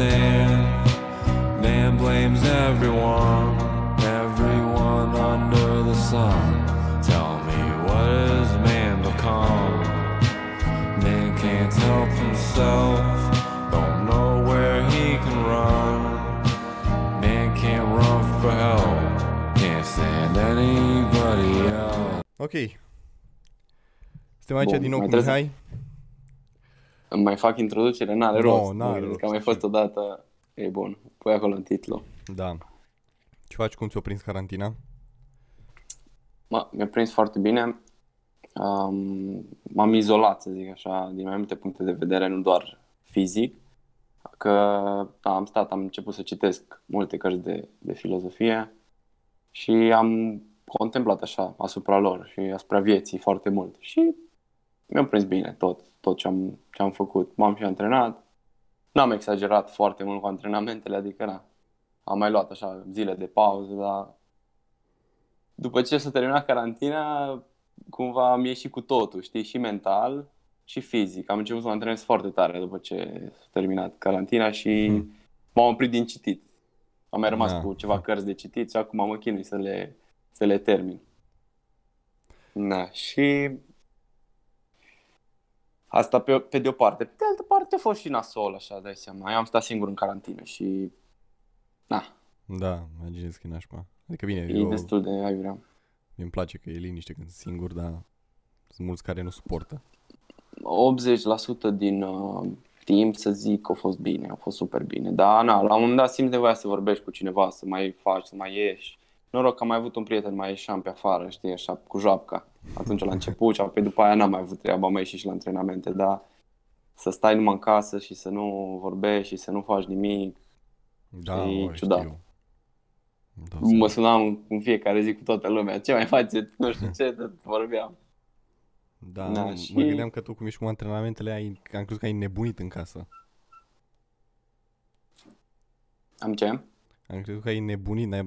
understand. Man blames everyone, everyone under the sun. Tell me, what has man become? Man can't help himself, don't know where he can run. Man can't run for help, can't stand anybody else. Ok. Suntem aici Bun, din nou mai cu trebuie Mihai. Îmi mai fac introducere? N-are Nu, rost. n-are Că rost. am mai fost odată. E bun. Pui acolo în titlu. Da. Ce faci? Cum ți-o prins carantina? Ma, mi-a prins foarte bine. Um, m-am izolat, să zic așa, din mai multe puncte de vedere, nu doar fizic. Că da, am stat, am început să citesc multe cărți de, de filozofie și am contemplat așa asupra lor și asupra vieții foarte mult. Și mi-a prins bine tot, tot ce am, ce am făcut. M-am și antrenat. N-am exagerat foarte mult cu antrenamentele, adică na, am mai luat așa zile de pauză, dar după ce s-a terminat carantina, cumva am ieșit cu totul, știi, și mental și fizic. Am început să mă antrenez foarte tare după ce s-a terminat carantina și Hmm. m-am oprit din citit. Am mai rămas Da. cu ceva cărți de citit și acum mă chinui să le, să le termin. Da, și asta pe, pe de o parte. Pe de altă parte a fost și nasol, așa, dai seama. Eu am stat singur în carantină și na, Da, imaginez că e nașpa. Adică bine, e eu, destul de aiurea. mi-mi place că e liniște când sunt singur, dar sunt mulți care nu suportă. 80% din uh, timp, să zic, a fost bine, a fost super bine. Dar, na, la un moment dat simți nevoia să vorbești cu cineva, să mai faci, să mai ieși. Noroc că am mai avut un prieten, mai ieșeam pe afară, știi, așa, cu joapca. Atunci la început și apoi după aia n-am mai avut treaba, am mai ieșit și la antrenamente, dar să stai numai în casă și să nu vorbești și să nu faci nimic. Da, E mă, ciudat. știu. Îmi dau seama. Mă sunam în fiecare zi cu toată lumea, ce mai faceți, nu știu ce, tot vorbeam. Da, Da, nu, și- mă gândeam că tu cum ești cu antrenamentele, ai, că am crezut că ai nebunit în casă. Am ce? Am crezut că ai nebunit, n-ai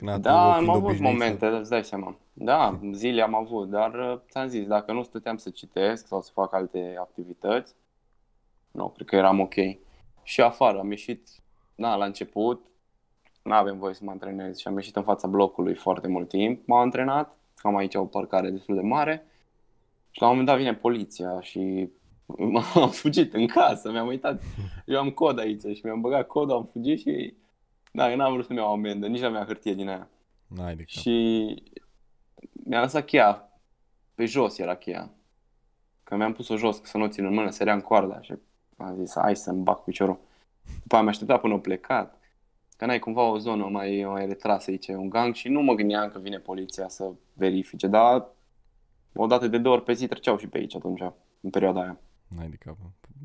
bast... Na, tu Da, am fiind avut obișnuit să- momente, îți dai seama. Da, zile am avut, dar uh, ți-am zis, dacă nu stăteam să citesc sau să fac alte activități, nu, cred că eram ok. Și afară, am ieșit, na, la început, nu avem voie să mă antrenez și am ieșit în fața blocului foarte mult timp, m-am antrenat, am aici o parcare destul de mare și la un moment dat vine poliția și am fugit în casă, mi-am uitat, eu am cod aici și mi-am băgat codul, am fugit și da, n-am vrut să-mi iau amendă, nici n-am hârtie din aia. N-ai de cap. Și mi-a lăsat cheia. Pe jos era cheia. Că mi-am pus-o jos, că să nu o țin în mână, sărea în coarda și am zis, hai să-mi bag piciorul. După aia mi-a așteptat până au plecat. Că n-ai cumva o zonă mai, mai retrasă aici, un gang și nu mă gândeam că vine poliția să verifice, dar o dată de două ori pe zi treceau și pe aici atunci, în perioada aia. N-ai de cap.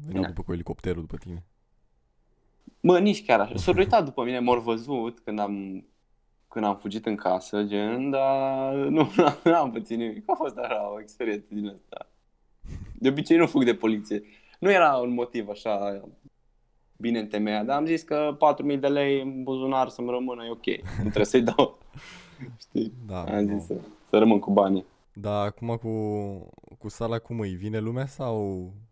Veneau Da. după cu elicopterul după tine. Mă, nici chiar așa. S-au uitat după mine, m-au văzut când am, când am fugit în casă, gen, dar nu n-am pățit nimic. A fost așa o experiență din asta. De obicei nu fug de poliție. Nu era un motiv așa bine întemeiat, dar am zis că 4.000 de lei în buzunar să-mi rămână e ok. Nu trebuie să-i dau. Știi? Da, Am nu. zis să, să rămân cu banii. Dar acum cu, cu sala cum îi? Vine lumea sau îți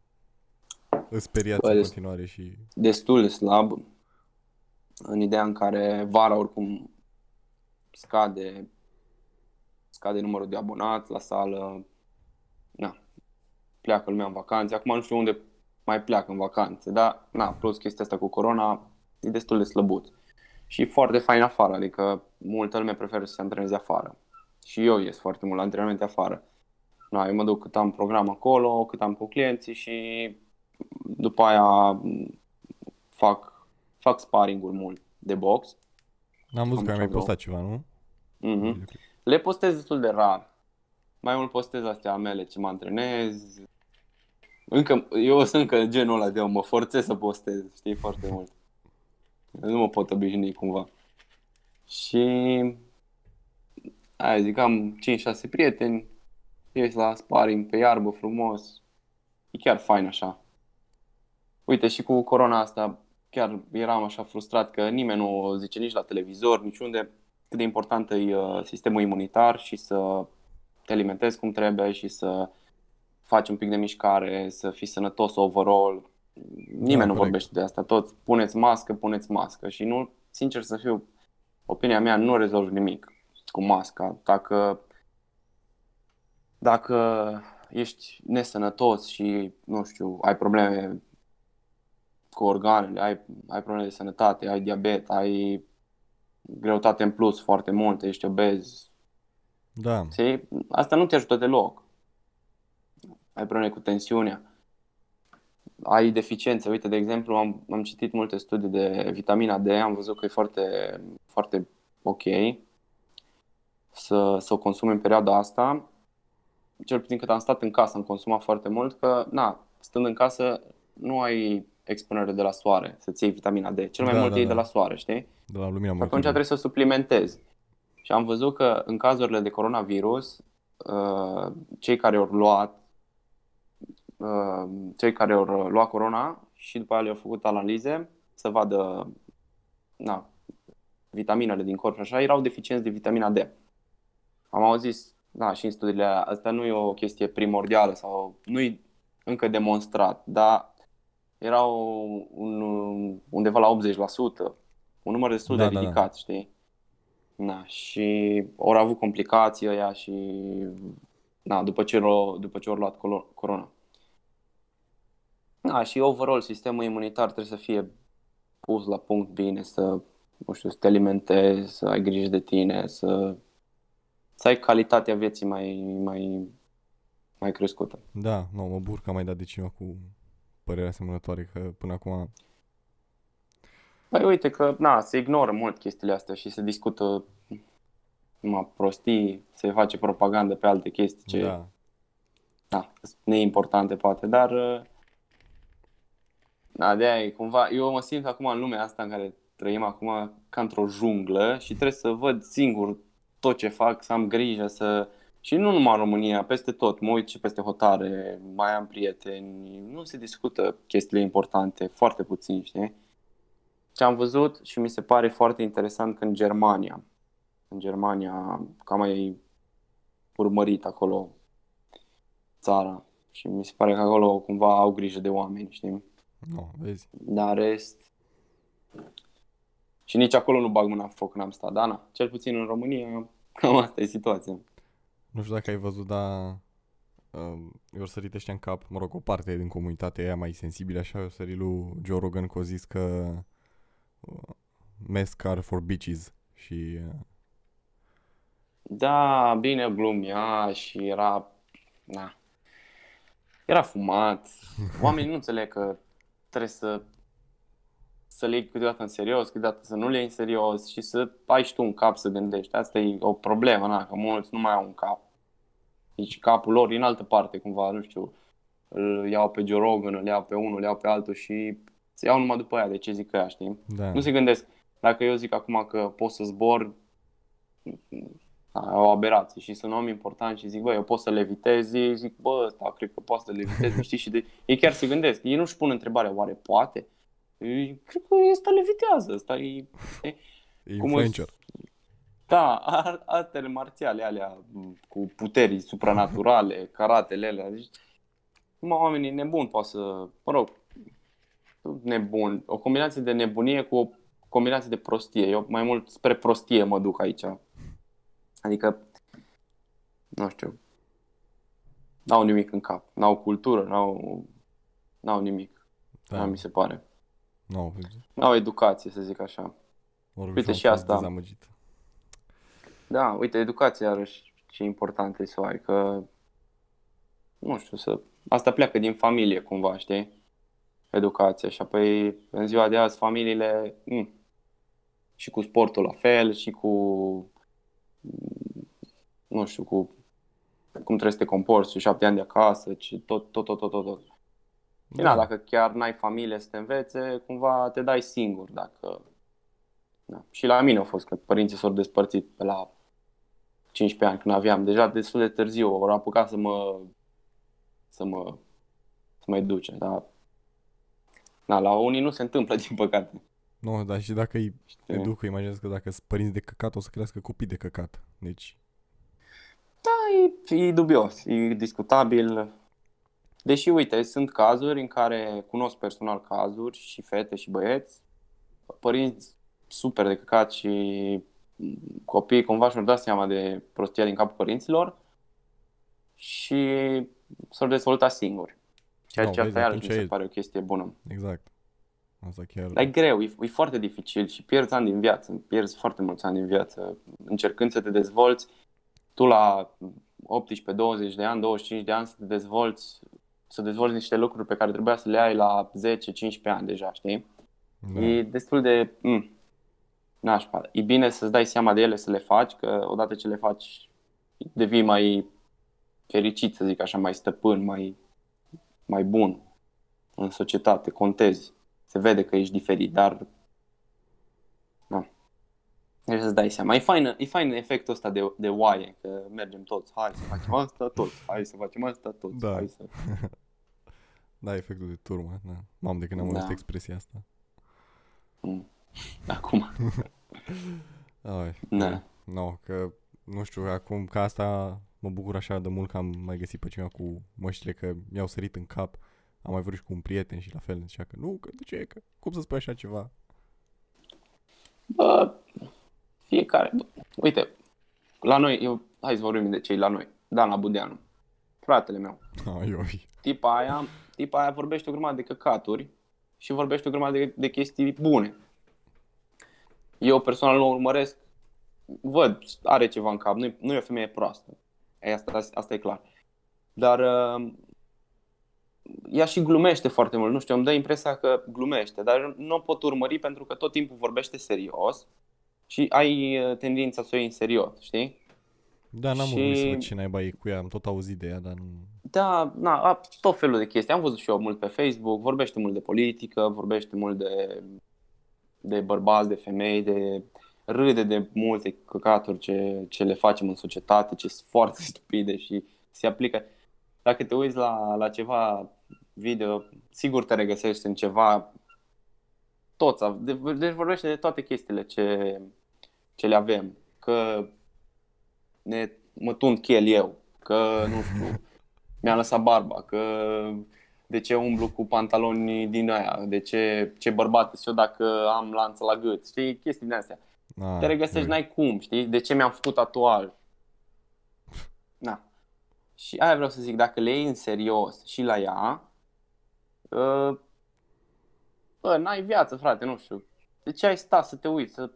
speriați Bă, în deci- continuare și... destul de slab în ideea în care vara oricum scade scade numărul de abonați la sală na, pleacă lumea în vacanțe. Acum nu știu unde mai pleacă în vacanțe dar na, plus chestia asta cu corona e destul de slăbut și e foarte fain afară adică multă lume preferă să se antreneze afară. Și eu ies foarte mult la antrenamente afară. Na, eu mă duc cât am program acolo, cât am cu clienții și după aia fac, fac sparring-uri mult de box. Am văzut Am că ai mai vreo- postat ceva, nu? Mm-hmm. Le postez destul de rar. Mai mult postez astea a mele ce mă antrenez. Încă, eu sunt încă genul ăla de om, mă forțez să postez, știi, foarte mult. Nu mă pot obișnui cumva. Și aia zic, am 5-6 prieteni, ies la sparring pe iarbă frumos. E chiar fain așa. Uite, și cu corona asta chiar eram așa frustrat că nimeni nu o zice nici la televizor, niciunde cât de important e uh, sistemul imunitar și să te alimentezi cum trebuie și să faci un pic de mișcare, să fii sănătos overall. Nimeni nu corect. vorbește de asta. Toți puneți mască, puneți mască. Și nu, sincer să fiu, opinia mea, nu rezolvi nimic cu masca. Dacă, dacă ești nesănătos și, nu știu, ai probleme cu organele, ai, ai probleme de sănătate, ai diabet, ai greutate în plus foarte mult, ești obez, Da, știi? Asta nu te ajută deloc. Ai probleme cu tensiunea. Ai deficiențe. Uite, de exemplu, am, am citit multe studii de vitamina D, am văzut că e foarte, foarte ok să, să o consumi în perioada asta. Cel puțin cât am stat în casă, am consumat foarte mult, că, na, stând în casă, nu ai expunere de la soare să-ți iei vitamina D. Cel mai Da, mult da, iei da. de la soare, știi? de la lumina Și atunci multiplă. trebuie să suplimentezi. Și am văzut că în cazurile de coronavirus, uh, cei care au luat uh, cei care au luat corona și după aia le-au făcut analize să vadă na, vitaminele din corp și așa, erau deficienți de vitamina D. Am auzit, da, și în studiile alea, asta nu e o chestie primordială sau nu e încă demonstrat, dar erau un, undeva la 80%, un număr destul Da, de da, da. ridicat, știi? Na, și au avut complicații ăia și na, după ce au după ce au luat colo- corona. Da, și overall sistemul imunitar trebuie să fie pus la punct bine, să, nu știu, să te alimentezi, să ai grijă de tine, să, să ai calitatea vieții mai, mai, mai crescută. Da, nu, mă bucur că am mai dat de cineva cu părerea asemănătoare, că până acum... Păi uite că, na, se ignoră mult chestiile astea și se discută numai prostii, se face propagandă pe alte chestii ce, Da, da, sunt neimportante poate, dar uh, da, de e cumva, eu mă simt acum în lumea asta în care trăim acum ca într-o junglă și trebuie să văd singur tot ce fac, să am grijă să... Și nu numai în România, peste tot, mă uit și peste hotare, mai am prieteni, nu se discută chestiile importante, foarte puțin, știi? Ce am văzut și mi se pare foarte interesant că în Germania, în Germania, cam mai urmărit acolo țara și mi se pare că acolo cumva au grijă de oameni, știi? nu, vezi. Dar în rest... Și nici acolo nu bag mâna în foc, n-am stat, da, na. Cel puțin în România, cam asta e situația. Nu știu dacă ai văzut, dar uh, i-au sărit ăștia în cap, mă rog, o parte din comunitatea aia mai sensibilă, așa, i-au sărit lui Joe Rogan că a zis că uh, mask are for bitches și uh, Da, bine glumea și era... Na. Era fumat. Oamenii nu înțeleg că trebuie să să le iei câteodată în serios, câteodată să nu le iei în serios și să ai și tu un cap să gândești. Asta e o problemă, na, că mulți nu mai au un cap. Deci capul lor e în altă parte, cumva, nu știu, îl iau pe Joe Rogan, îl iau pe unul, îl iau pe altul și se iau numai după aia de ce zic ăia, știi? da, Nu se gândesc, dacă eu zic acum că pot să zbor, da, e o aberație și sunt un om important și zic, bă, eu pot să levitez, ei zic, bă, ăsta cred că poate să leviteze, știi, și de... ei chiar se gândesc, ei nu-și pun întrebarea, oare poate? Ei, cred că ăsta levitează, ăsta e... e cum îți- influencer. Da, ar- artele marțiale alea m, cu puteri supranaturale, karatele alea, deci numai oamenii nebuni poate să, mă rog, nu nebun, o combinație de nebunie cu o combinație de prostie. Eu mai mult spre prostie mă duc aici. Adică, nu știu, n-au nimic în cap, n-au cultură, n-au, n-au nimic, Da, da. mi se pare. nu, N-au educație, să zic așa. mă rog, Uite am și fost asta. dezamăgit. Da, uite, educația iarăși ce important e să o ai, că nu știu, să... asta pleacă din familie cumva, știi? Educația și apoi în ziua de azi familiile mm, și cu sportul la fel și cu mm, nu știu, cu cum trebuie să te comporți și șapte ani de acasă, ci tot, tot, tot, tot, tot. tot. Și da, dacă chiar n-ai familie să te învețe, cumva te dai singur dacă... Da. Și la mine a fost că părinții s-au despărțit pe la 15 ani când aveam. Deja destul de târziu au apucat să mă să mă să mă educe, dar da, la unii nu se întâmplă, din păcate. Nu, dar și dacă îi Știi? educă, imaginez că dacă sunt părinți de căcat, o să crească copii de căcat. Deci, Da, e, e dubios, e discutabil. Deși, uite, sunt cazuri în care cunosc personal cazuri și fete și băieți, părinți super de căcat și copiii cumva și-au dat seama de prostia din capul părinților și s-au dezvoltat singuri. Ceea No, ce vezi, asta iarăși atunci mi se e- pare o chestie bună. Exact. Asta chiar... Dar e greu, e, e foarte dificil și pierzi ani din viață, pierzi foarte mulți ani din viață încercând să te dezvolți. Tu la 18, 20 de ani, 25 de ani să te dezvolți, să dezvolți niște lucruri pe care trebuia să le ai la 10, 15 ani deja, știi? da. E destul de... Mm, nașpa. E bine să-ți dai seama de ele, să le faci, că odată ce le faci devii mai fericit, să zic așa, mai stăpân, mai, mai bun în societate, contezi. Se vede că ești diferit, dar... Nu. Deci să-ți dai seama. E fain, e fain efectul ăsta de, de oaie, că mergem toți, hai să facem asta toți, hai să facem asta toți, Da. hai să... Da, efectul de turmă. Da. Mamă, de când am Da. auzit expresia asta. Mm. Acum, Ai, Da. No, că nu știu, acum ca asta mă bucur așa de mult că am mai găsit pe cineva cu măștile că mi-au sărit în cap. Am mai vorbit și cu un prieten și la fel zicea că nu, că de ce, că cum să spui așa ceva? Bă, fiecare. Bă, uite, la noi, eu, hai să vorbim de cei la noi. Dana Budeanu, fratele meu. Ai, oi. Tipa aia, tipa aia vorbește o grămadă de căcaturi și vorbește o grămadă de, de chestii bune. Eu personal nu o urmăresc, văd, are ceva în cap, nu e, nu e o femeie proastă. E, asta, asta e clar. Dar uh, ea și glumește foarte mult, nu știu, îmi dă impresia că glumește, dar nu o pot urmări pentru că tot timpul vorbește serios și ai uh, tendința să o iei în serios, știi? Da, n-am Și- urmărit să văd ce naiba e cu ea, am tot auzit de ea, dar nu... Da, na, a, tot felul de chestii. Am văzut și eu mult pe Facebook, vorbește mult de politică, vorbește mult de, de bărbați, de femei, de râde de multe căcaturi ce, ce le facem în societate, ce sunt foarte stupide și se aplică. Dacă te uiți la, la ceva video, sigur te regăsești în ceva toți, av- de- deci vorbește de toate chestiile ce, ce le avem, că ne, mă tund chel eu, că nu știu, mi-a lăsat barba, că de ce umblu cu pantaloni din aia, de ce, ce bărbat sunt eu dacă am lanță la gât, știi, chestii din astea. A, Te regăsești, oi. n-ai cum, știi, de ce mi-am făcut tatuaj. Na. Și aia vreau să zic, dacă le iei în serios și la ea, uh, bă, n-ai viață, frate, nu știu. De ce ai sta să te uiți? Să...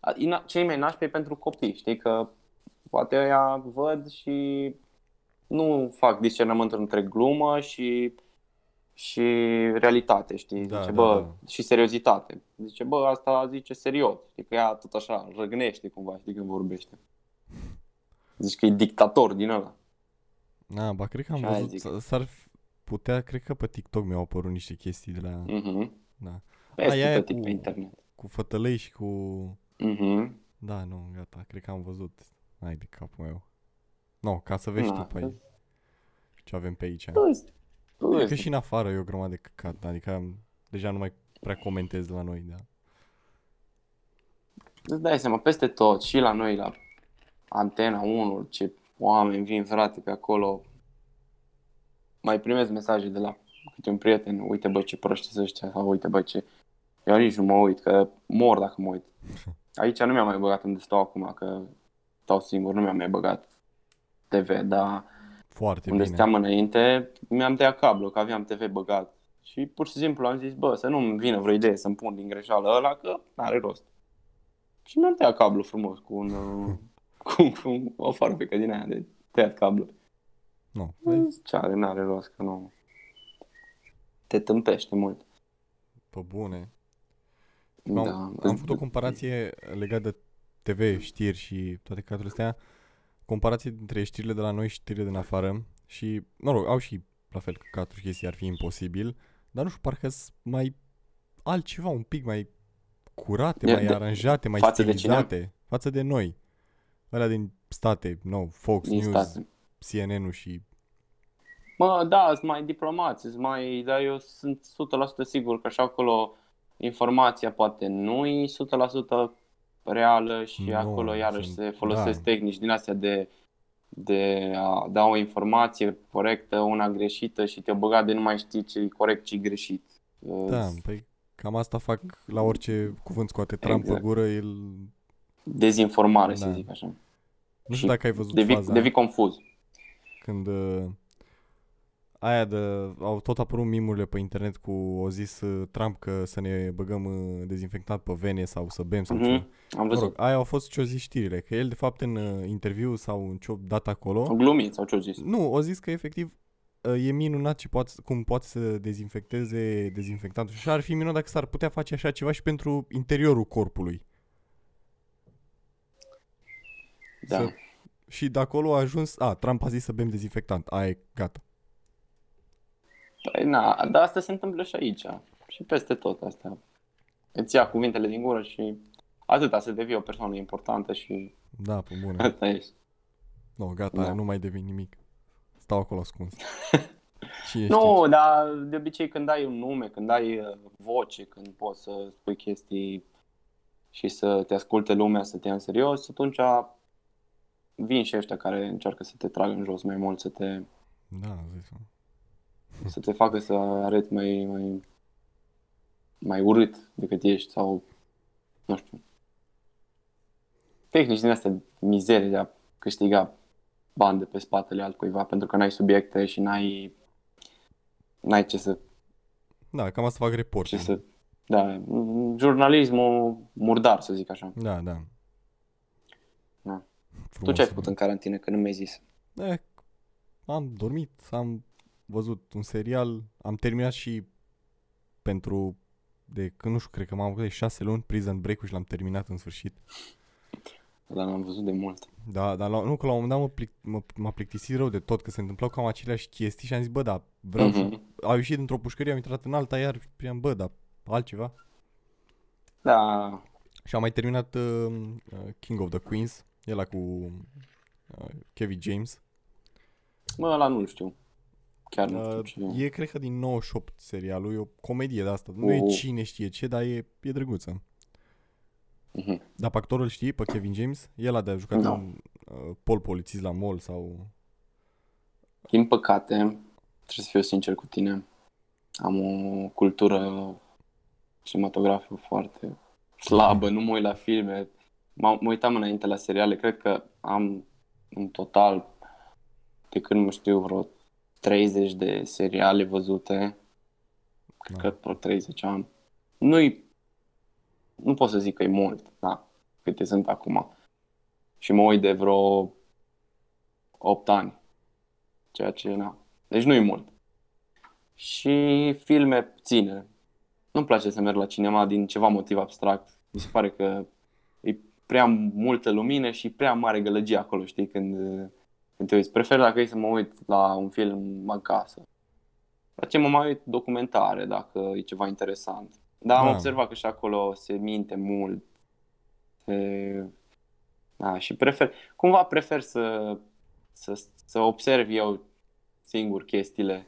A- ina- Cei mai nașpi e pentru copii, știi, că poate ăia văd și nu fac discernământul între glumă și, și realitate, știi? Da, Zice, da, bă, da. și seriozitate. Zice, bă, asta zice serios. Știi că ea tot așa răgnește cumva, știi, când vorbește. Zici că e dictator din ăla. Na, ba, cred că am Și aia văzut, zic. s- s-ar f- putea, cred că pe TikTok mi-au apărut niște chestii de la, Mhm. da, Peste Aia e tot e cu- pe internet. cu fătălăi și cu, Mhm. da, nu, gata, cred că am văzut, ai de capul meu. No, ca să vezi Na, tu pe aici ce avem pe aici. Păi, Cred că păi, și în afară e o grămadă de căcat, adică am, deja nu mai prea comentez la noi, da. Îți dai seama, peste tot, și la noi, la Antena 1, ce oameni vin, frate, pe acolo. Mai primesc mesaje de la câte un prieten, uite bă ce proști sunt ăștia, sau uite bă ce... Eu nici nu mă uit, că mor dacă mă uit. Aici nu mi-am mai băgat unde stau acum, că stau singur, nu mi-am mai băgat TV, dar Foarte unde bine. stăteam înainte, mi-am tăiat cablu, că aveam TV băgat. Și pur și simplu am zis, bă, să nu-mi vină vreo idee să-mi pun din greșeală ăla, că n-are rost. Și mi-am tăiat cablu frumos cu un, uh, cu, cu o fabrică din aia de tăiat cablu. Nu, vezi? Ce are, n-are rost, că nu... Te tâmpește mult. pe bune. Da. Am, am făcut o comparație legată de TV, știri și toate caturile astea. Comparație dintre știrile de la noi și știrile din afară. Și, mă rog, au și la fel căcaturi chestii, ar fi imposibil. Dar nu știu, parcă sunt mai altceva, un pic mai curate, De- mai de- aranjate, mai față de cine? stilizate. Față de noi. Alea din state, no, Fox din News, state. CNN-ul și... Mă, da, sunt mai diplomați, sunt mai, dar eu sunt 100% sigur că și acolo informația poate nu e 100% reală și Nu, acolo iarăși sunt- se folosesc da. tehnici din astea de de a da o informație corectă, una greșită și te băga de nu mai știi ce e corect, ce e greșit. Da, păi cam asta fac la orice cuvânt scoate Trump Exact. pe gură, el... Dezinformare, să Da. zic așa. Nu Și știu dacă ai văzut Devii, faza devii confuz. când uh, aia de, au tot apărut mimurile pe internet cu o zis uh, Trump că să ne băgăm uh, dezinfectant pe vene sau să bem sau Mhm, ceva. Am Mă văzut. rog, aia au fost ce-o zis știrile, că el de fapt în uh, interviu sau în ce-o dat acolo, Am glumit sau ce-o zis. nu, o zis că efectiv uh, e minunat ce poate, cum poate să dezinfecteze dezinfectantul și ar fi minunat dacă s-ar putea face așa ceva și pentru interiorul corpului. Da. Să- Și de acolo a ajuns, a, Trump a zis să bem dezinfectant, aia e gata. Păi, na, dar asta se întâmplă și aici. Și peste tot asta. Îți ia cuvintele din gură și atâta, să devii o persoană importantă și Da, pe bune. asta ești. No, gata, Da. aia nu mai devin nimic. Stau acolo ascuns. Cine știe Nu, dar de obicei când ai un nume, când ai uh, voce, când poți să spui chestii și să te asculte lumea, să te ia în serios, atunci vin și ăștia care încearcă să te tragă în jos mai mult, să te, Da, zis să te facă să arăți mai, mai, mai urât decât ești sau, nu știu, tehnici din astea mizerie de a câștiga bani de pe spatele altcuiva pentru că n-ai subiecte și n-ai, n-ai ce să Da, cam asta fac report. ce să... Da, jurnalismul murdar, să zic așa. Da, da. Da. Tu Frumos. ce ai făcut în carantină, că nu mi-ai zis? Eh, am dormit, am văzut un serial, am terminat și pentru de când nu știu, cred că m-am făcut de șase luni Prison Break-ul și l-am terminat în sfârșit. Dar n-am văzut de mult. Da, dar la, nu, că la un moment dat mă, plic, mă, m-a plictisit rău de tot, că se întâmplau cam aceleași chestii și am zis, bă, da, vreau Mhm. și... Au ieșit dintr-o pușcărie, am intrat în alta, iar și am, bă, da, altceva. Da, Și am mai terminat uh, uh, King of the Queens, ăla cu uh, Kevin James. mă, ăla nu știu. Chiar nu Uh, știu ce. e, cred că din 98 serialul, e o comedie de asta. Nu e Oh. cine știe ce, dar e, e drăguță. Mhm. Dar pe actorul îl știi, pe Kevin James? El a de a jucat Nu. în uh, Pol Polițist la mall sau... Din păcate, trebuie să fiu sincer cu tine, am o cultură cinematografică foarte slabă, nu mă uit la filme. M- mă uitam înainte la seriale, cred că am în total, de când mă știu, vreo 30 de seriale văzute, cred Da. că vreo 30 ani. Nu-i, nu pot să zic că e mult, da, câte sunt acum. Și mă uit de vreo 8 ani, ceea ce, na, deci nu e mult. Și filme puține. Nu-mi place să merg la cinema din ceva motiv abstract. Mi se pare că e prea multă lumină și prea mare gălăgie acolo, știi, când, când te uiți. Prefer dacă e să mă uit la un film acasă. La ce mă mai uit documentare, dacă e ceva interesant. Dar am Da. observat că și acolo se minte mult. Se... Da, și prefer, cumva prefer să, să, să observ eu singur chestiile,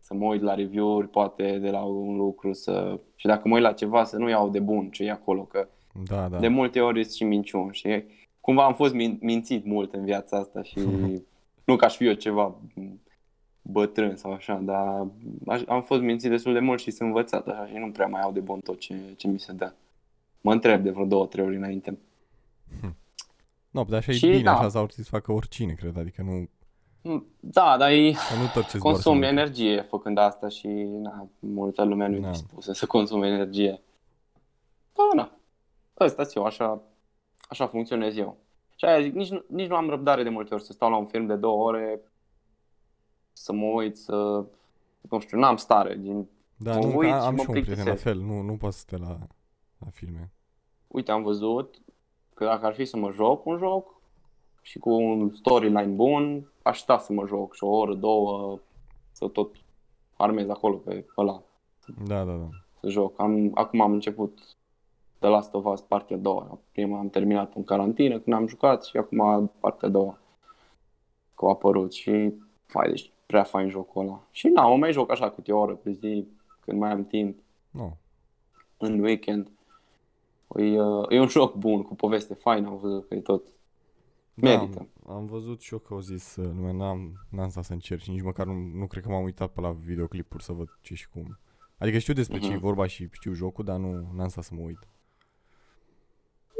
să mă uit la review-uri, poate de la un lucru, să... și dacă mă uit la ceva, să nu iau de bun ce e acolo, că Da, da. de multe ori sunt și minciuni și cumva am fost min- mințit mult în viața asta și nu că aș fi eu ceva bătrân sau așa, dar aș, am fost mințit destul de mult și sunt învățat așa și nu prea mai au de bun tot ce, ce mi se dă. Mă întreb de vreo două, trei ori înainte. Nu, dar așa e Și bine, da. așa s-ar trebui să facă oricine, cred, adică nu, Da, dar e, că nu tot ce consumi energie făcând asta și na, multă lume nu e Da. dispusă să consume energie. Da, na. Ăsta eu, așa, așa funcționez eu. Și aia zic, nici nu, nici nu am răbdare de multe ori să stau la un film de două ore, să mă uit, să... Nu știu, n-am stare. Din... Da, mă nu, că uit am și am mă și un prieten la plictisesc. fel, nu, nu poți să te la, la filme. Uite, am văzut că dacă ar fi să mă joc un joc și cu un storyline bun, aș sta să mă joc și o oră, două, să tot armez acolo pe ăla. Da, da, da. să joc. Am, acum am început The Last of Us partea a doua. Prima am terminat în carantină când am jucat și acum partea a doua. Că a apărut și fai, deci prea fain jocul ăla. Și na, mă mai joc așa câte o oră pe zi, când mai am timp, Nu. în weekend. E, uh, e un joc bun, cu poveste faină, am văzut că e tot Merită. Da, am văzut și eu că au zis uh, lumea, n-am, n-am stat să încerc și nici măcar nu, nu cred că m-am uitat pe la videoclipuri să văd ce și cum. Adică știu despre ce e Mhm. vorba și știu jocul, dar nu n-am stat să mă uit.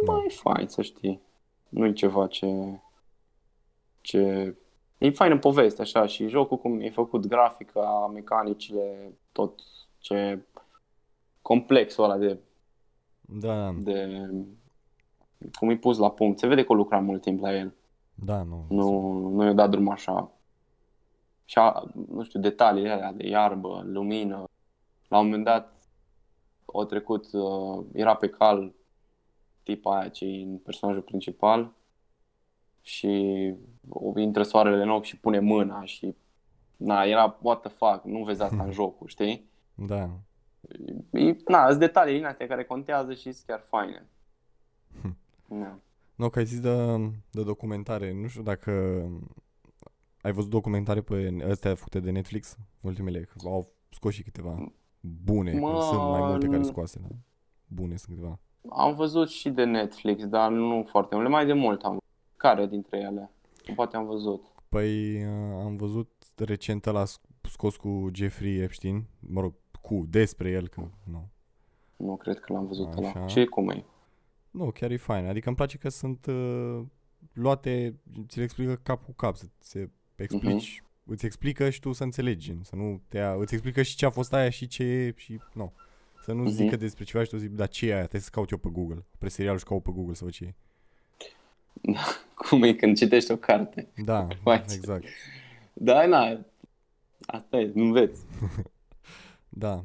Da. Mai e fain să știi. Nu e ceva ce... ce... E faină poveste, așa, și jocul cum e făcut, grafica, mecanicile, tot ce... Complexul ăla de, Da, de... Cum e pus la punct. Se vede că o lucra mult timp la el. da, nu. Nu, nu i-a dat drum așa. Și, a, nu știu, detaliile alea de iarbă, lumină. La un moment dat, au trecut, uh, era pe cal tipa aia ce e în personajul principal și o intră soarele în ochi și pune mâna și na, era what the fuck, nu vezi asta în jocul, știi? Da. E, na, sunt detalii din astea care contează și sunt chiar faine. Da. Nu, că ai zis de, de documentare. Nu știu dacă ai văzut documentare pe astea făcute de Netflix, ultimele, că au scos și câteva bune, Mă, că sunt mai multe care nu- scoase, da. Bune sunt câteva. Am văzut și de Netflix, dar nu foarte mult. Mai de mult am văzut. Care dintre ele? Poate am văzut. Păi uh, am văzut recent la scos cu Jeffrey Epstein, mă rog, cu, despre el, că nu. Nu cred că l-am văzut Așa. ăla. Și cum e? Nu, chiar e fain. Adică îmi place că sunt uh, luate, ți le explică cap cu cap, să se explici, îți explică și tu să înțelegi, gen, să nu te ia, îți explică și ce a fost aia și ce e și nu. Să nu Mhm. zică despre ceva și tu zici, dar ce e aia? Trebuie să caut eu pe Google. Pre serialul și caut pe Google să văd ce e. Cum e când citești o carte? Da, Faci. exact. Da, na, asta e, nu înveți. Da.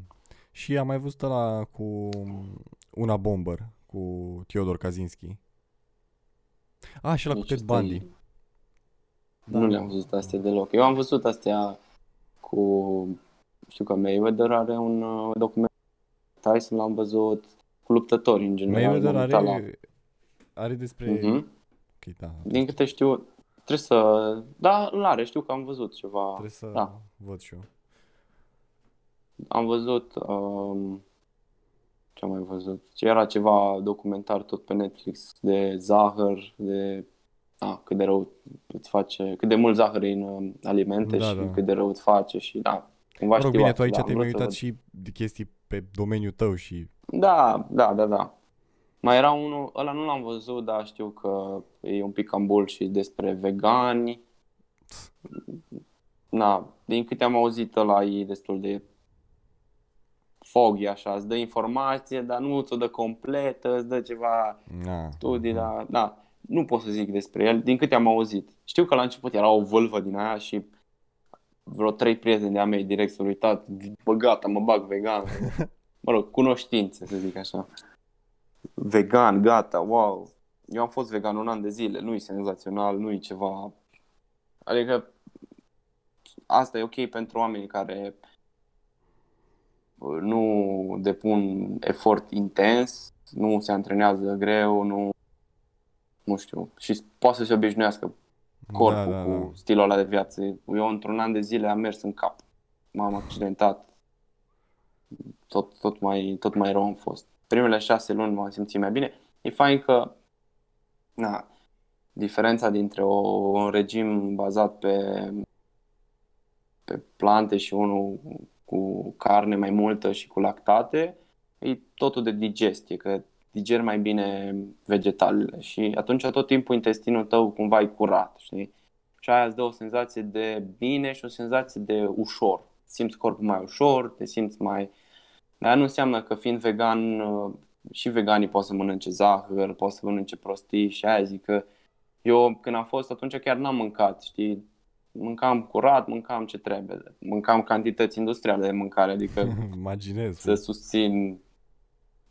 Și am mai văzut la cu una Bomber cu Theodor Kaczynski. Ah, și la cu Nici Ted ăsta Bundy. e- Da. Nu le-am văzut astea deloc. Eu am văzut astea cu... Știu că Mayweather are un uh, document. Tyson l-am văzut. Cu luptători, în general. Mayweather m-am uitat are, are despre... La... Mhm. Ok, da. Din câte știu, trebuie să... Da, îl are, știu că am văzut ceva. Trebuie să Da. văd și eu. Am văzut... Um, ce am mai văzut? Ce era ceva documentar tot pe Netflix de zahăr, de... A, cât de rău îți face, cât de mult zahăr e în uh, alimente Da, și da. cât de rău îți face și da, cumva Mă rog, știu bine, asta, tu aici da, am te-ai mai vrut să uitat văd. și de chestii pe domeniul tău și... Da, da, da, da. Mai era unul, ăla nu l-am văzut, dar știu că e un pic cam bullshit despre vegani. Na, din câte am auzit ăla e destul de foggy așa, îți dă informație, dar nu ți-o dă completă, îți dă ceva Na, studii, dar da, nu pot să zic despre el, din câte am auzit. Știu că la început era o vâlvă din aia și vreo trei prieteni de-a mei direct s-au uitat, bă, gata, mă bag vegan. Mă rog, cunoștințe, să zic așa. Vegan, gata, wow. Eu am fost vegan un an de zile, nu e senzațional, nu e ceva... Adică asta e ok pentru oamenii care uh, nu depun efort intens, nu se antrenează greu, nu nu știu, și poate să se obișnuiască corpul da, cu da. stilul ăla de viață. Eu într-un an de zile am mers în cap. M-am accidentat. Tot, tot, mai, tot mai rău am fost. Primele șase luni m-am simțit mai bine. E fain că na, diferența dintre o, un regim bazat pe, pe plante și unul cu carne mai multă și cu lactate e totul de digestie, că digeri mai bine vegetalele și atunci tot timpul intestinul tău cumva e curat, știi? Și aia îți dă o senzație de bine și o senzație de ușor. Simți corpul mai ușor, te simți mai... Dar nu înseamnă că fiind vegan, uh, și veganii pot să mănânce zahăr, pot să mănânce prostii și aia zic că eu când am fost atunci chiar n-am mâncat, știi? Mâncam curat, mâncam ce trebuie, mâncam cantități industriale de mâncare, adică Imaginez. să susțin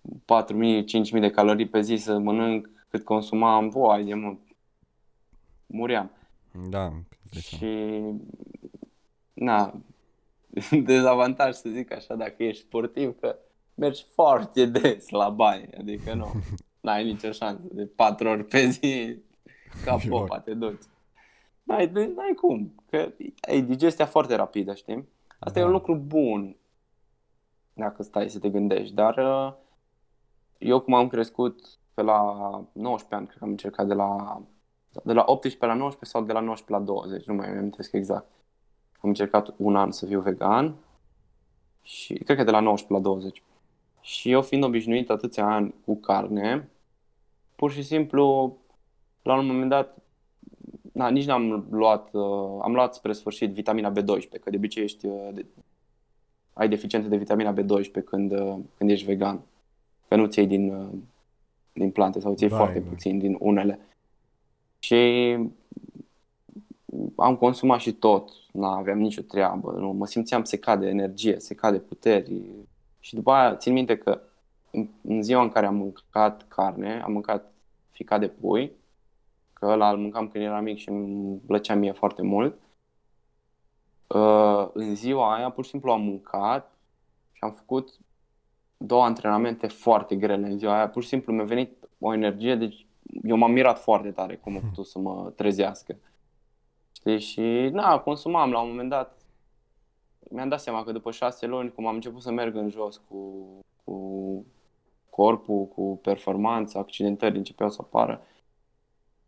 4.000-5.000 de calorii pe zi să mănânc cât consumam, voi de mult. Muream. Da, deci, Și, na, dezavantaj să zic așa dacă ești sportiv, că mergi foarte des la baie, adică nu, n-ai nicio șansă, de patru ori pe zi, ca Eu- popa te duci. N-ai, n-ai cum, că e digestia foarte rapidă, știi? Asta e un Da. lucru bun, dacă stai să te gândești, dar uh, eu cum am crescut pe la 19 ani, cred că am încercat de la de la 18 la 19 sau de la 19 la 20, nu mai amintesc exact. Am încercat un an să fiu vegan și cred că de la 19 la 20. Și eu fiind obișnuit atâția ani cu carne, pur și simplu, la un moment dat, na, nici n-am luat, uh, am luat spre sfârșit vitamina B12, că de obicei ești, uh, de, ai deficiențe de vitamina B12 când, uh, când ești vegan. Că nu ți din, uh, din plante sau ți Vai, foarte vai. puțin din unele. Și am consumat și tot, nu aveam nicio treabă, nu, mă simțeam secat de energie, secat de puteri. Și după aia țin minte că în, în ziua în care am mâncat carne, am mâncat ficat de pui, că ăla îl mâncam când eram mic și îmi plăcea mie foarte mult. Uh, în ziua aia pur și simplu am mâncat și am făcut două antrenamente foarte grele în ziua aia. Pur și simplu mi-a venit o energie, deci eu m-am mirat foarte tare cum a putut să mă trezească. Știi? Și na, consumam la un moment dat. Mi-am dat seama că după șase luni, cum am început să merg în jos cu, cu corpul, cu performanța, accidentări începeau să apară.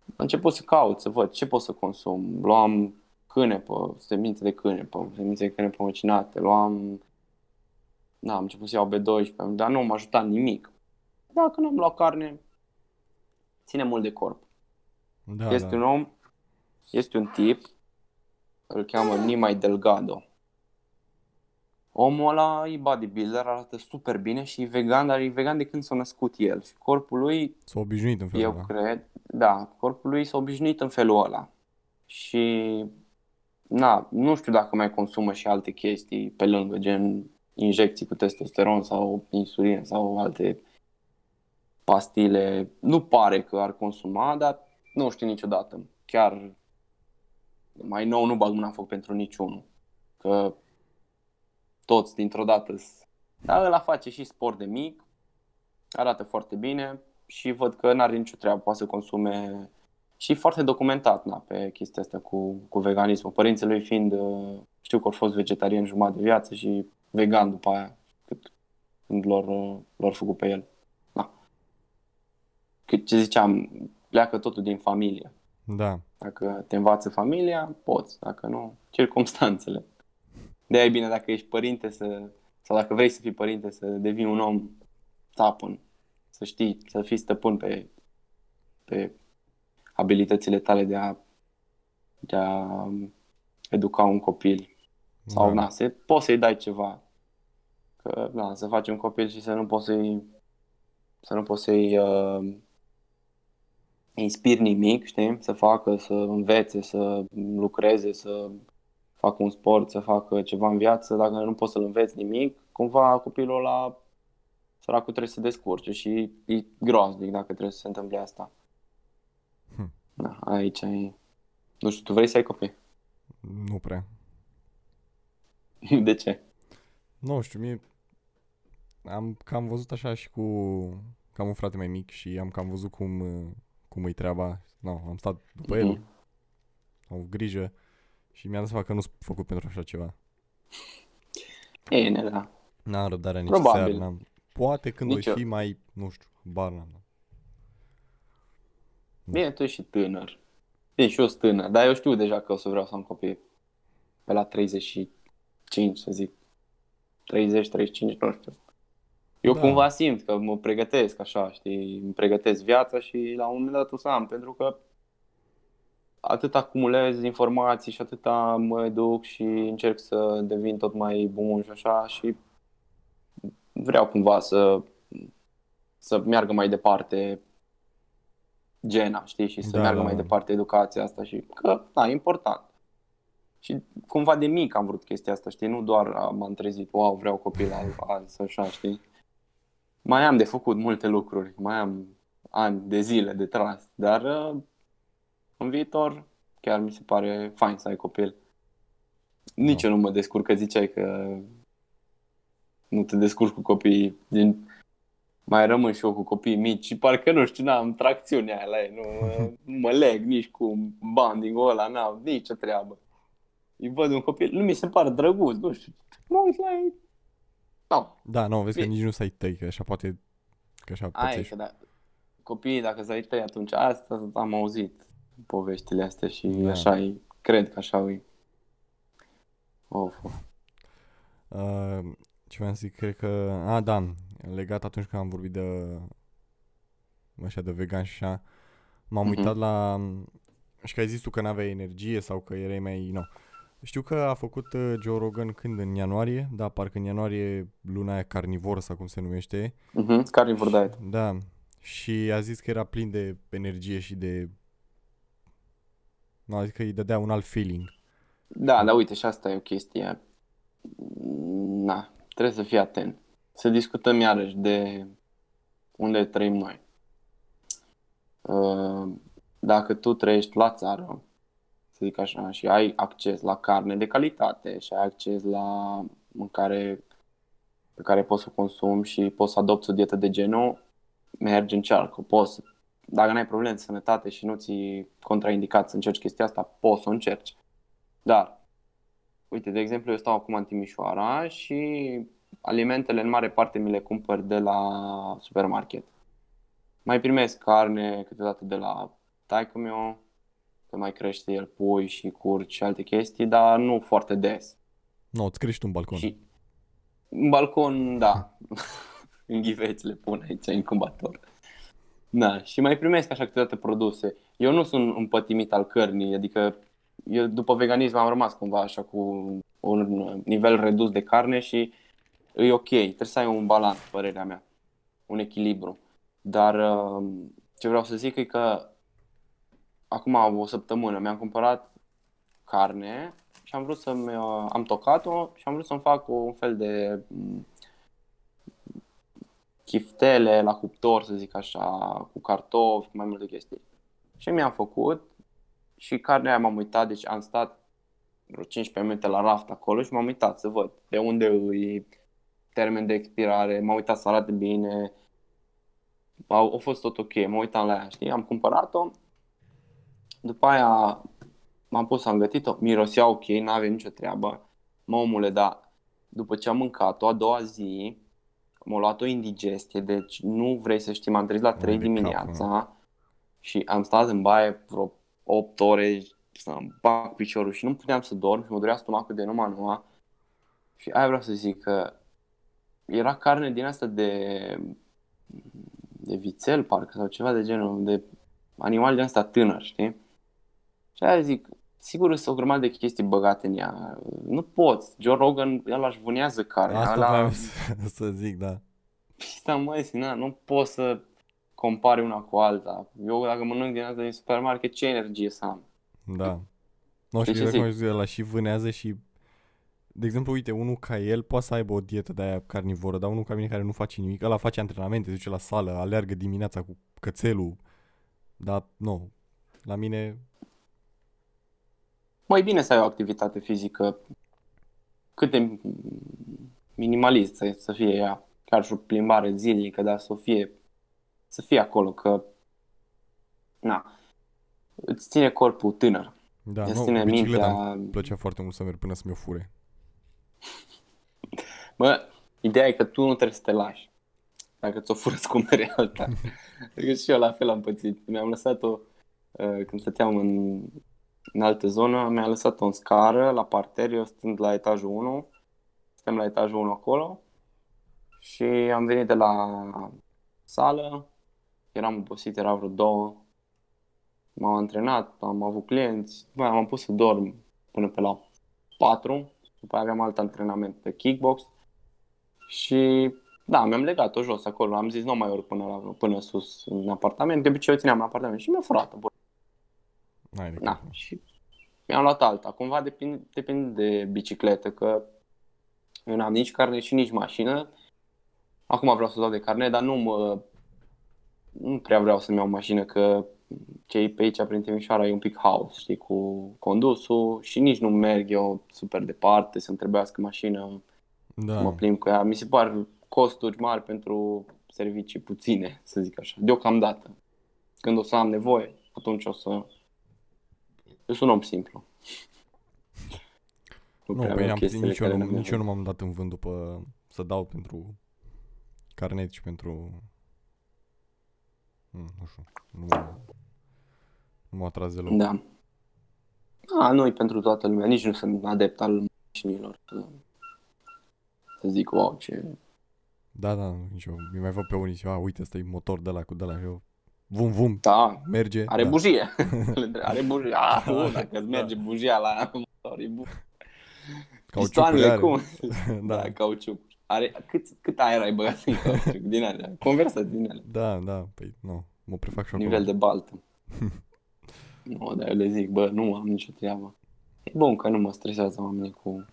Am început să caut, să văd ce pot să consum. Luam cânepă, semințe de cânepă, semințe de cânepă măcinate, luam... Da, am început să iau B12, dar nu m-a ajutat nimic. Dacă n-am luat carne, ține mult de corp. Da, Este da. un om, este un tip, îl cheamă Nimai Delgado. Omul ăla e bodybuilder, arată super bine și e vegan, dar e vegan de când s-a născut el. Și corpul lui, S-a obișnuit în felul eu ăla. cred, da, corpul lui s-a obișnuit în felul ăla. Și, na, nu știu dacă mai consumă și alte chestii pe lângă, gen injecții cu testosteron sau insulină sau alte pastile. Nu pare că ar consuma, dar nu știu niciodată. Chiar mai nou nu bag mâna în foc pentru niciunul. Că toți dintr-o dată s- dar ăla face și sport de mic, arată foarte bine și văd că n-are nicio treabă, poate să consume și e foarte documentat na, pe chestia asta cu, cu veganismul. Părinții lui fiind, uh, știu că au fost vegetarian jumătate de viață și vegan după aia, cât, când lor, uh, lor făcut pe el. Na. Cât ce ziceam, pleacă totul din familie. Da. Dacă te învață familia, poți. Dacă nu, circumstanțele. de e bine dacă ești părinte să, sau dacă vrei să fii părinte să devii un om țapăn. Să știi, să fii stăpân pe, pe abilitățile tale de a, de a educa un copil. Sau, da. na, să, poți să-i dai ceva. Că, na, să faci un copil și să nu poți să-i să nu poți să-i uh, inspiri nimic, știi? Să facă, să învețe, să lucreze, să facă un sport, să facă ceva în viață, dacă nu poți să-l înveți nimic, cumva copilul ăla săracul trebuie să se descurce și e groaznic dacă trebuie să se întâmple asta. Hm. Da, aici e... Nu știu, tu vrei să ai copii? Nu prea. De ce? Nu știu, mie am cam văzut așa și cu cam un frate mai mic și am cam văzut cum uh, cum îi treaba. No, am stat după el, Mhm. au grijă și mi-am dat seama că nu sunt făcut pentru așa ceva. Bine, da. N-am răbdarea nici Probabil. seară, n-am... Poate când Nici voi eu. fi mai, nu știu, bar n-am. Bine, tu ești și tânăr. Bine, și eu sunt tânăr, dar eu știu deja că o să vreau să am copii pe la 35, să zic. 30, 35, nu știu. Eu Da. cumva simt că mă pregătesc așa, știi, îmi pregătesc viața și la un moment dat o să am, pentru că atât acumulez informații și atâta mă educ și încerc să devin tot mai bun și așa și vreau cumva să, să meargă mai departe gena, știi, și să Da, meargă da, mai da. departe educația asta și că, da, e important. Și cumva de mic am vrut chestia asta, știi, nu doar a, m-am trezit, wow, vreau copil al- azi, așa, știi. Mai am de făcut multe lucruri, mai am ani de zile de tras, dar uh, în viitor chiar mi se pare fain să ai copil. Nici Da. eu nu mă descurc, că ziceai că nu te descurci cu copiii din... Mai rămân și eu cu copii mici și parcă nu știu, n-am tracțiunea aia la ei, nu, mă- nu mă leg nici cu banding-ul ăla, n-am nicio treabă. Îi văd un copil, nu mi se pare drăguț, nu știu, mă uit la ei. Nu, Da, nu, vezi că Bine. nici nu să ai tăi, că așa poate, că așa Aia e pățești. că da, copiii, dacă să ai tăi atunci, asta am auzit. poveștile astea și Da. așa e, cred că așa e. Of, of. Uh, ce vreau să zic, cred că... A, da, legat atunci când am vorbit de... Așa, de vegan și așa, m-am Mhm. uitat la... Și că ai zis tu că n-aveai energie sau că erai mai... Nu. Știu că a făcut uh, Joe Rogan când? În ianuarie? Da, parcă în ianuarie luna aia carnivor sau cum se numește. Mhm, Carnivore diet. Da. Și a zis că era plin de energie și de... Nu, a zis că îi dădea un alt feeling. Da, dar uite, și asta e o chestie. Na, trebuie să fii atent. Să discutăm iarăși de unde trăim noi. Uh, Dacă tu trăiești la țară, să zic așa, și ai acces la carne de calitate și ai acces la mâncare pe care poți să o consumi și poți să adopți o dietă de genul, mergi, încearcă, poți să dacă n-ai probleme de sănătate și nu ți contraindicat să încerci chestia asta, poți să o încerci. Dar, uite, de exemplu, eu stau acum în Timișoara și alimentele în mare parte mi le cumpăr de la supermarket. Mai primesc carne câteodată de la taică meu, că mai crește el pui și curci și alte chestii, dar nu foarte des. Nu, îți crești un balcon. Și în balcon, da, în ghiveți le pun aici, în incubator. Da, și mai primesc așa câteodată produse. Eu nu sunt împătimit al cărnii, adică eu după veganism am rămas cumva așa cu un nivel redus de carne și e ok, trebuie să ai un balans, părerea mea, un echilibru. Dar uh, ce vreau să zic e că acum o săptămână mi-am cumpărat carne și am vrut să-mi, uh, am tocat-o și am vrut să-mi fac un fel de mm, chiftele la cuptor, să zic așa, cu cartofi, cu mai multe chestii. Și mi-am făcut și carnea aia m-am uitat, deci am stat vreo 15 minute la raft acolo și m-am uitat să văd de unde îi termen de expirare, m-am uitat să arate bine, au, a fost tot ok, mă uitam la ea, știi, am cumpărat-o, după aia m-am pus, am gătit-o, mirosea ok, n-avea nicio treabă, mă omule, dar după ce am mâncat-o, a doua zi, m-a luat o indigestie, deci nu vrei să știi, m-am trezit la 3 de cap, dimineața și am stat în baie vreo 8 ore să-mi bag piciorul și nu puteam să dorm și mă durea stomacul de numai noua. Și aia vreau să zic că era carne din asta de, de vițel, parcă, sau ceva de genul, de animal din asta tânăr, știi? Și aia zic, sigur sunt o grămadă de chestii băgate în ea. Nu poți. Joe Rogan, el își vânează carne. Asta ăla- vreau să, să zic, da. Pista măi, na, nu poți să compari una cu alta. Eu dacă mănânc din asta din supermarket, ce energie să am? Da. Nu știu ce exact cum ai zic? zis, ăla și vânează și... De exemplu, uite, unul ca el poate să aibă o dietă de aia carnivoră, dar unul ca mine care nu face nimic, ăla face antrenamente, se duce la sală, alergă dimineața cu cățelul, dar nu, la mine, Mai bine să ai o activitate fizică cât de minimalist să, să fie ea. Chiar și o plimbare zilnică, dar să fie, să fie acolo, că na, îți ține corpul tânăr. da, îți nu, ține cu bicicleta mintea... îmi plăcea foarte mult să merg până să mi-o fure. Bă, ideea e că tu nu trebuie să te lași. Dacă ți-o fură, îți cumperi alta. Adică și eu la fel am pățit. Mi-am lăsat-o, uh, când stăteam în, în altă zonă, mi-am lăsat-o în scară, la parter, eu stând la etajul 1. Stăm la etajul 1 acolo. Și am venit de la sală. Eram obosit, era vreo două. M-am antrenat, am avut clienți. Bă, m-am pus să dorm până pe la 4. După aia aveam alt antrenament pe kickbox. Și da, mi-am legat-o jos acolo. Am zis nu mai urc până, la, până sus în apartament. De obicei o țineam în apartament și mi-a furat-o. Bă. Hai de Na, cap. și mi-am luat alta. Cumva depinde, depinde de bicicletă, că eu n-am nici carne și nici mașină. Acum vreau să dau de carne, dar nu mă... Nu prea vreau să-mi iau mașină, că cei pe aici, prin Timișoara, e un pic haos, știi, cu condusul și nici nu merg eu super departe să-mi trebuiască mașină Da, să mă plimb cu ea. Mi se par costuri mari pentru servicii puține, să zic așa, deocamdată. Când o să am nevoie, atunci o să... Eu sunt un om simplu. nu, prea pe vreau am chestiile nici eu, care nu, nu-mi nici eu nu m-am dat în vânt după să dau pentru carnet și pentru... Hmm, nu știu, nu, Nu m-a atras deloc. Da. A, nu e pentru toată lumea, nici nu sunt adept al mașinilor. Să, să zic, wow, ce... Da, da, nici eu. Mi mai văd pe unii și, a, uite, ăsta e motor de la cu de la. Eu, vum, vum, Da, merge. are da. bujie. Are bujie. Ah, bun, dacă îți merge bujia la motor, e bun. Cauciucul Pistoanele, are. cum? Da, Da, cauciuc. Are, cât, cât aer ai băgat în cauciuc din alea? Conversă din ele. da, da, păi, nu, mă prefac și Nivel acolo. de baltă. nu, dar eu le zic, bă, nu am nicio treabă. E bun că nu mă stresează oamenii cu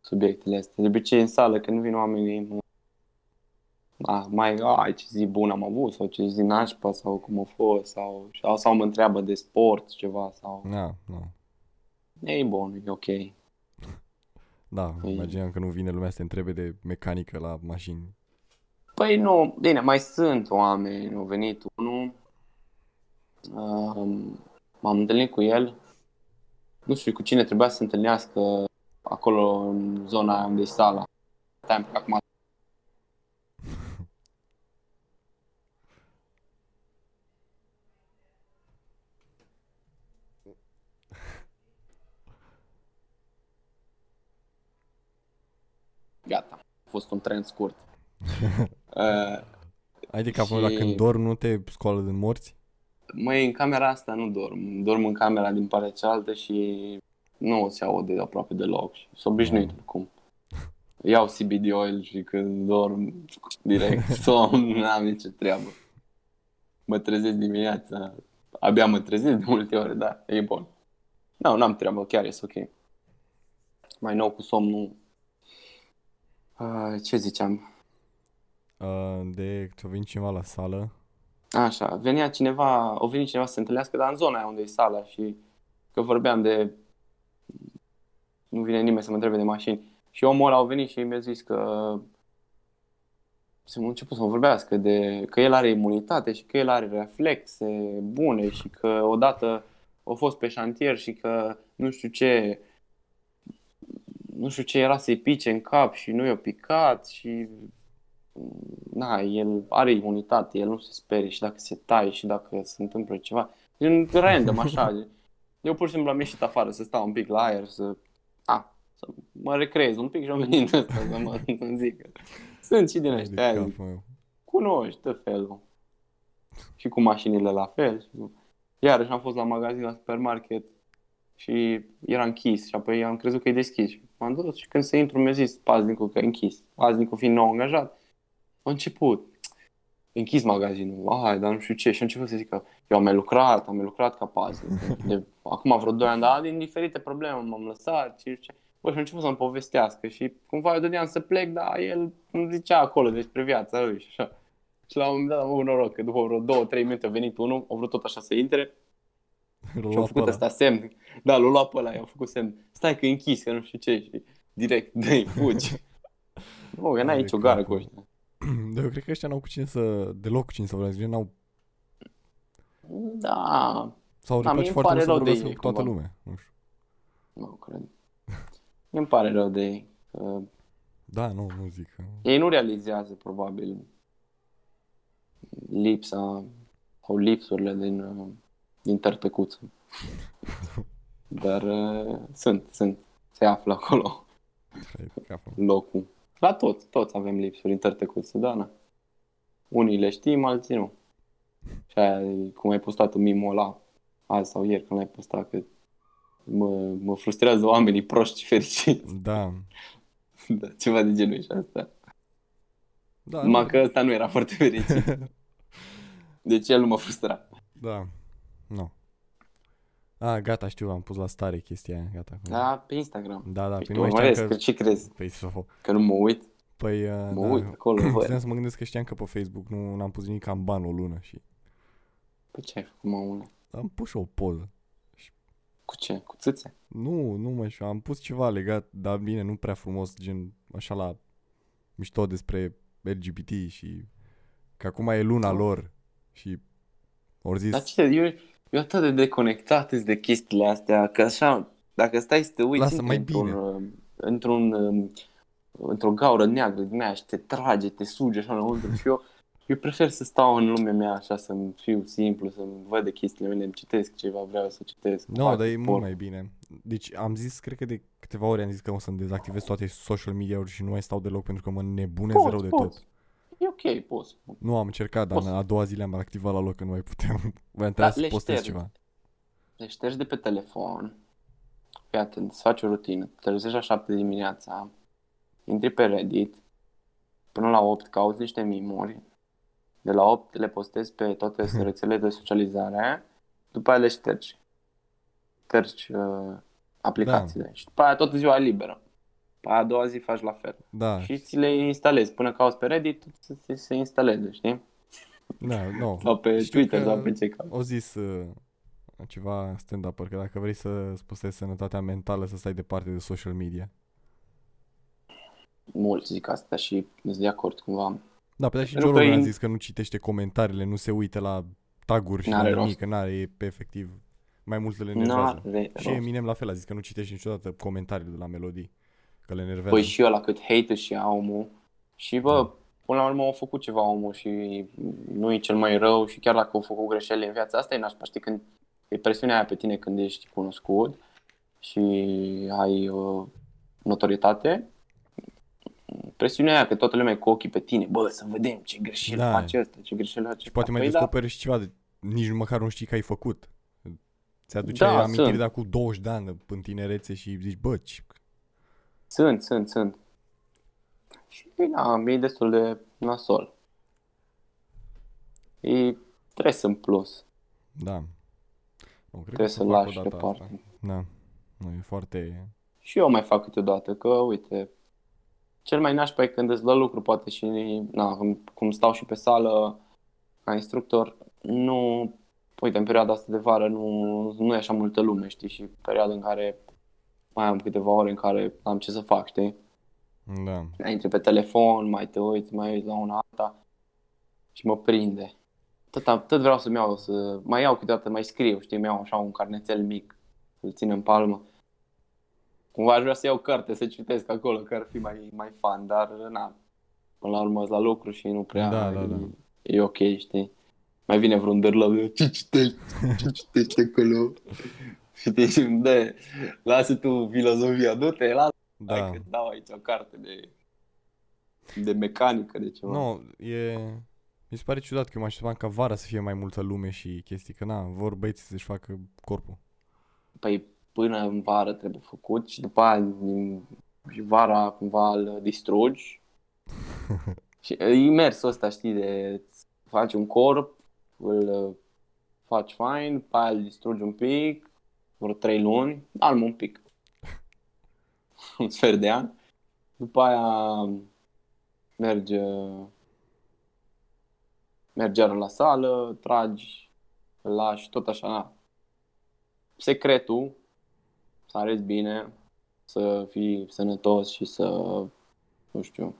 subiectele astea. De obicei în sală, când vin oamenii, mă... a, mai, ai ce zi bun am avut, sau ce zi nașpa, sau cum a fost, sau, sau, sau mă întreabă de sport, ceva, sau... Da, da. E bun, e ok. Da, Ei. imaginam că nu vine lumea să te întrebe de mecanică la mașini. Păi nu, bine, mai sunt oameni, au venit unul, um, m-am întâlnit cu el, nu știu cu cine trebuia să se întâlnească acolo în zona aia unde e sala. Stai, că acum Gata, a fost un tren scurt. uh, Ai de capul Și- dacă când dormi nu te scoală din morți? Măi, în camera asta nu dorm. Dorm în camera din partea cealaltă și nu se aude aproape deloc. Și sunt obișnuit oricum. Iau CBD oil și când dorm direct somn, n-am nicio treabă. Mă trezesc dimineața, abia mă trezesc de multe ore, da, e bun. Nu, n-am treabă, chiar e ok. Mai nou cu somnul. Uh, ce ziceam? Uh, de ți-a venit cineva la sală. Așa, venea cineva, o venit cineva să se întâlnească, dar în zona aia unde e sala și că vorbeam de... Nu vine nimeni să mă întrebe de mașini. Și omul ăla a venit și mi-a zis că să mă început să mă vorbească de că el are imunitate și că el are reflexe bune și că odată a fost pe șantier și că nu știu ce nu știu ce era să-i pice în cap și nu i-a picat și na, el are imunitate, el nu se sperie și dacă se taie și dacă se întâmplă ceva, gen random așa. Eu pur și simplu am ieșit afară să stau un pic la aer, să, a, să mă recreez un pic și am venit ăsta să mă să zic. Sunt și din Ai de ăștia, aia zic, capul meu. cunoști tot felul. Și cu mașinile la fel. Și... Iarăși am fost la magazin, la supermarket și era închis și apoi am crezut că e deschis. Și M-am dus și când se intru mi-a zis paznicul că e închis. Paznicul fiind nou angajat, a început. E închis magazinul, ai, dar nu știu ce. Și a început să zic că eu am mai lucrat, am mai lucrat ca paznic. De, acum vreo 2 ani, dar din diferite probleme m-am lăsat și nu știu ce. Bă, și a început să-mi povestească și cumva eu dădeam să plec, dar el îmi zicea acolo despre viața lui și așa. Și la un moment dat am avut noroc că după vreo două, trei minute a venit unul, a vrut tot așa să intre L-a și luat au pe făcut ăla. ăsta semn. Da, l-a luat pe ăla, i-au făcut semn. Stai că e închis, că nu știu ce și direct, dă-i, fugi. Nu, că n-ai Ai nicio gară capul. cu ăștia. Dar eu cred că ăștia n-au cu cine să, deloc cu cine să vorbească. Gen, N-au, Da, sau Da, le mie place îmi foarte pare mult să rău de vorbească ei, cu toată cumva. lumea. Nu știu. nu cred. Îmi pare rău de ei. Că Da, nu, nu zic. că- ei nu realizează, probabil, lipsa sau lipsurile din, uh, din tărtăcuță. Dar uh, sunt, sunt. Se află acolo Ai de capul. locul. La toți, toți avem lipsuri în tărtăcuță, da, na. Unii le știm, alții nu. Și aia, e cum ai postat în mimul ăla, azi sau ieri când l-ai postat, că mă, mă frustrează oamenii proști și fericiți. Da. Da, ceva de genul și asta. Da, Numai nu. că ăsta nu era foarte fericit. Deci el nu mă frustra. Da. Nu. A, gata, știu, am pus la stare chestia aia, gata. Da, pe Instagram. Da, da, Păi pe tu nu mai urmăresc, știam că... că... ce crezi? Păi, so, Că nu mă uit? păi, uh, Mă da. uit acolo, văd. Puteam să mă gândesc că știam că pe Facebook nu n-am pus nimic am ban o lună și Păi ce ai făcut, mă, am pus și o poză. Cu ce? Cu țâțe? Nu, nu mă știu, am pus ceva legat, dar bine, nu prea frumos, gen așa la mișto despre LGBT și că acum e luna Ah. lor și ori zis, Dar ce, eu, eu atât de deconectat sunt de chestiile astea, că așa, dacă stai să te uiți Lasă, intri mai într-un, bine. uh, într-un, um, într-o gaură neagră din aia și te trage, te suge așa înăuntru și eu Eu prefer să stau în lumea mea așa, să fiu simplu, să văd de chestiile mele, îmi citesc ceva, vreau să citesc. Nu, fac dar e sport. mult mai bine. Deci am zis, cred că de câteva ori am zis că o să-mi dezactivez toate social media-uri și nu mai stau deloc pentru că mă nebunez Poți, rău de poți. tot. E ok, poți. Nu am încercat, dar Poți. a doua zi le-am activat la loc că nu mai puteam. Voiam Da, trebuia să le postez șterg. ceva. Le ștergi de pe telefon, fii atent, îți faci o rutină, te trezești la 7 dimineața, intri pe Reddit, până la 8 cauți niște mimuri, de la 8 le postezi pe toate rețelele de socializare, după aia le ștergi. Ștergi uh, aplicațiile Da. și după aia toată ziua e liberă. După aia a doua zi faci la fel. Da, Și ți le instalezi. Până cauți pe Reddit, să se, se instaleze, știi? da, nu. Sau pe Știu Twitter că sau pe ce cauți. O zis uh, ceva stand-up că dacă vrei să îți păstrezi sănătatea mentală să stai departe de social media. Mulți zic asta și sunt de acord cumva. Da, pe și Pentru Joe că Rogan a e- zis că nu citește comentariile, nu se uită la taguri și N-are la rost. nimic, că n-are, e pe efectiv mai mult le enervează. N-are Și rost. Eminem la fel a zis că nu citește niciodată comentariile de la melodii, că le enervează. Păi și ăla cât hate și omul. Și bă, Da. până la urmă au făcut ceva omul și nu e cel mai rău și chiar dacă au făcut greșeli în viața asta e nașpa, știi, când e presiunea aia pe tine când ești cunoscut și ai uh, notorietate, presiunea aia că toată lumea e cu ochii pe tine, bă, să vedem ce greșeli Da. face ăsta, ce greșeli face și poate mai Păi da, descoperi și ceva de nici măcar nu știi că ai făcut. Ți-aduce Da, amintiri sunt. de acum 20 de ani în tinerețe și zici, bă, ce... Sunt, sunt, sunt. Și da, e destul de nasol. E stres în plus. Da. Nu, cred Trebuie că să fac lași odată deoparte. asta. Da. Nu, e foarte... Și eu mai fac câteodată, că uite, cel mai nașpa e când îți dă lucru, poate și, na, cum, cum stau și pe sală ca instructor, nu, uite, în perioada asta de vară nu, nu e așa multă lume, știi, și perioada în care mai am câteva ore în care am ce să fac, știi? Da. Mai intri pe telefon, mai te uiți, mai uiți la una alta și mă prinde. Tot, am- tot vreau să-mi iau, să mai iau câteodată, mai scriu, știi, mi iau așa un carnețel mic, îl țin în palmă. Cumva aș vrea să iau carte, să citesc acolo, că ar fi mai, mai fan, dar na, până la urmă sunt la lucru și nu prea Da, da, e, da. e ok, știi. Mai vine vreun dârlău, ce citești, ce citești acolo? Știi, și îmi dă, lasă tu filozofia, du-te, lasă Da. Hai că îți dau aici o carte de, de mecanică, de ceva. Nu, e... Mi se pare ciudat că eu mă așteptam ca vara să fie mai multă lume și chestii, că na, vor băieții să-și facă corpul. Păi până în vară trebuie făcut și după aia din- și vara cumva îl distrugi. și e imersul ăsta, știi, de îți faci un corp, îl uh, faci fain, după aia îl distrugi un pic, vreo trei luni, alm un pic. un sfert de an. După aia mergi, uh, mergi iară la sală, tragi, îl lași, tot așa, na. Secretul, să arăți bine, să fii sănătos și să, nu știu,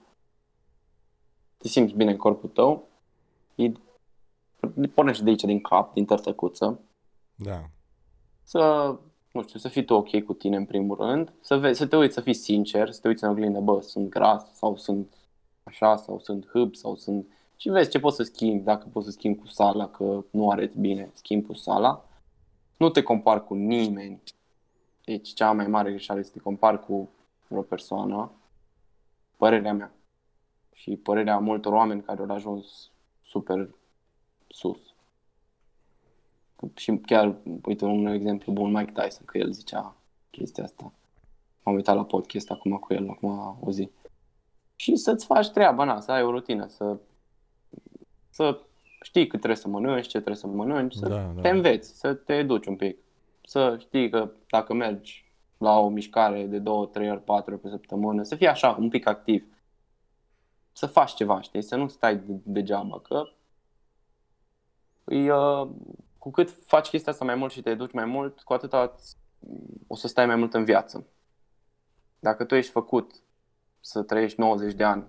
te simți bine în corpul tău, e, pornește de aici, din cap, din tărtăcuță, Da. Să, nu știu, să fii tu ok cu tine în primul rând, să, vezi, să te uiți, să fii sincer, să te uiți în oglindă, bă, sunt gras sau sunt așa sau sunt hâb sau sunt... Și vezi ce poți să schimbi, dacă poți să schimbi cu sala, că nu arăți bine, schimbi cu sala. Nu te compari cu nimeni. Deci cea mai mare greșeală este să te compari cu vreo persoană. Părerea mea. Și părerea multor oameni care au ajuns super sus. Și chiar, uite, un exemplu bun, Mike Tyson, că el zicea chestia asta. M-am uitat la podcast acum cu el, acum o zi. Și să-ți faci treaba, na, să ai o rutină, să, să știi cât trebuie să mănânci, ce trebuie să mănânci, să Da, da. te înveți, să te educi un pic. Să știi că dacă mergi la o mișcare de 2, 3 ori, 4 ori pe săptămână, să fii așa, un pic activ. Să faci ceva, știi? Să nu stai de- degeaba, că îi, uh, cu cât faci chestia asta mai mult și te educi mai mult, cu atât o să stai mai mult în viață. Dacă tu ești făcut să trăiești 90 de ani,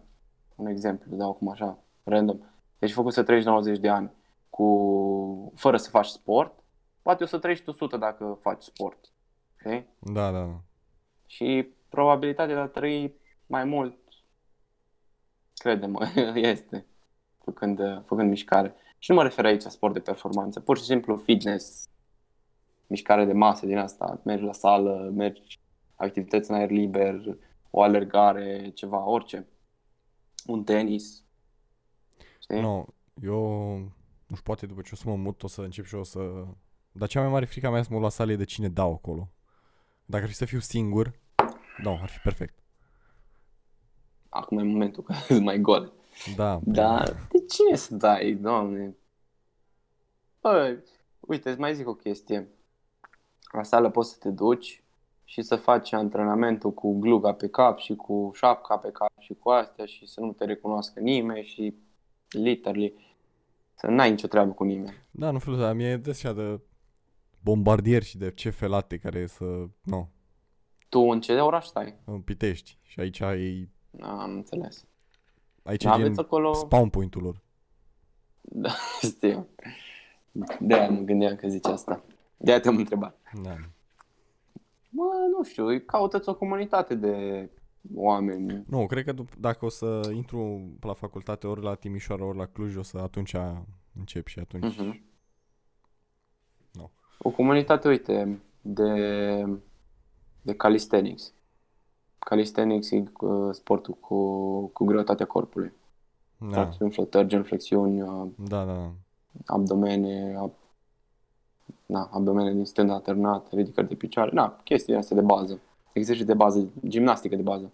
un exemplu, dau acum așa, random, ești făcut să trăiești 90 de ani cu, fără să faci sport, poate o să trăiești 100 dacă faci sport. Okay? Da, da, da. Și probabilitatea de a trăi mai mult, crede-mă, este. făcând, uh, făcând mișcare. Și nu mă refer aici la sport de performanță, pur și simplu fitness, mișcare de masă din asta, mergi la sală, mergi activități în aer liber, o alergare, ceva, orice. Un tenis. Știi? Nu, eu, nu știu, poate după ce o să mă mut, o să încep și eu să... Dar cea mai mare frica mea să mă luat la sală e de cine dau acolo. Dacă ar fi să fiu singur, da, ar fi perfect. Acum e momentul că sunt mai gol. Da. Da, de cine să dai, doamne? Bă, uite, îți mai zic o chestie. La sală poți să te duci și să faci antrenamentul cu gluga pe cap și cu șapca pe cap și cu astea și să nu te recunoască nimeni și literally să n-ai nicio treabă cu nimeni. Da, nu felul ăsta, mie e de așa de bombardier și de ce felate care să, nu, Tu în ce oraș stai? în Pitești. Și aici e, Am înțeles. Aici Da, e gen aveți acolo... spawn point-ul lor. Da, știu. De-aia mă gândeam că zici asta. De-aia te-am întrebat. Da. Mă, nu știu, caută-ți o comunitate de oameni. Nu, cred că dup- dacă o să intru la facultate ori la Timișoara, ori la Cluj, o să atunci încep și atunci. Mhm. Nu. O comunitate, uite, de, de calisthenics. Calisthenics e uh, sportul cu, cu greutatea corpului. Da, Tracțiuni, flotări, genuflexiuni, uh, da, da. abdomene, ab, na, abdomene din stânga alternat, ridicări de picioare, na, chestii astea de bază. Exerciții de bază, gimnastică de bază.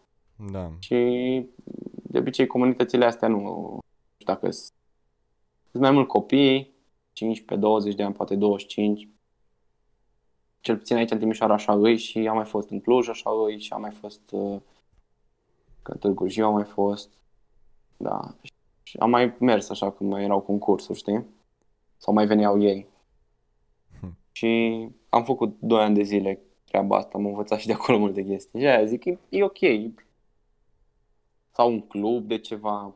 Da, Și de obicei comunitățile astea nu, nu știu dacă sunt sunt mai mult copii, 15-20 de ani, poate 25. Cel puțin aici în Timișoara așa îi și am mai fost în Cluj așa îi și am mai fost uh, că în Târgu Jiu am mai fost. Da. Și am mai mers așa când mai erau concursuri, știi? Sau mai veneau ei. Hm. Și am făcut 2 ani de zile treaba asta, am învățat și de acolo multe chestii. Și aia zic, e, e ok. Sau un club de ceva.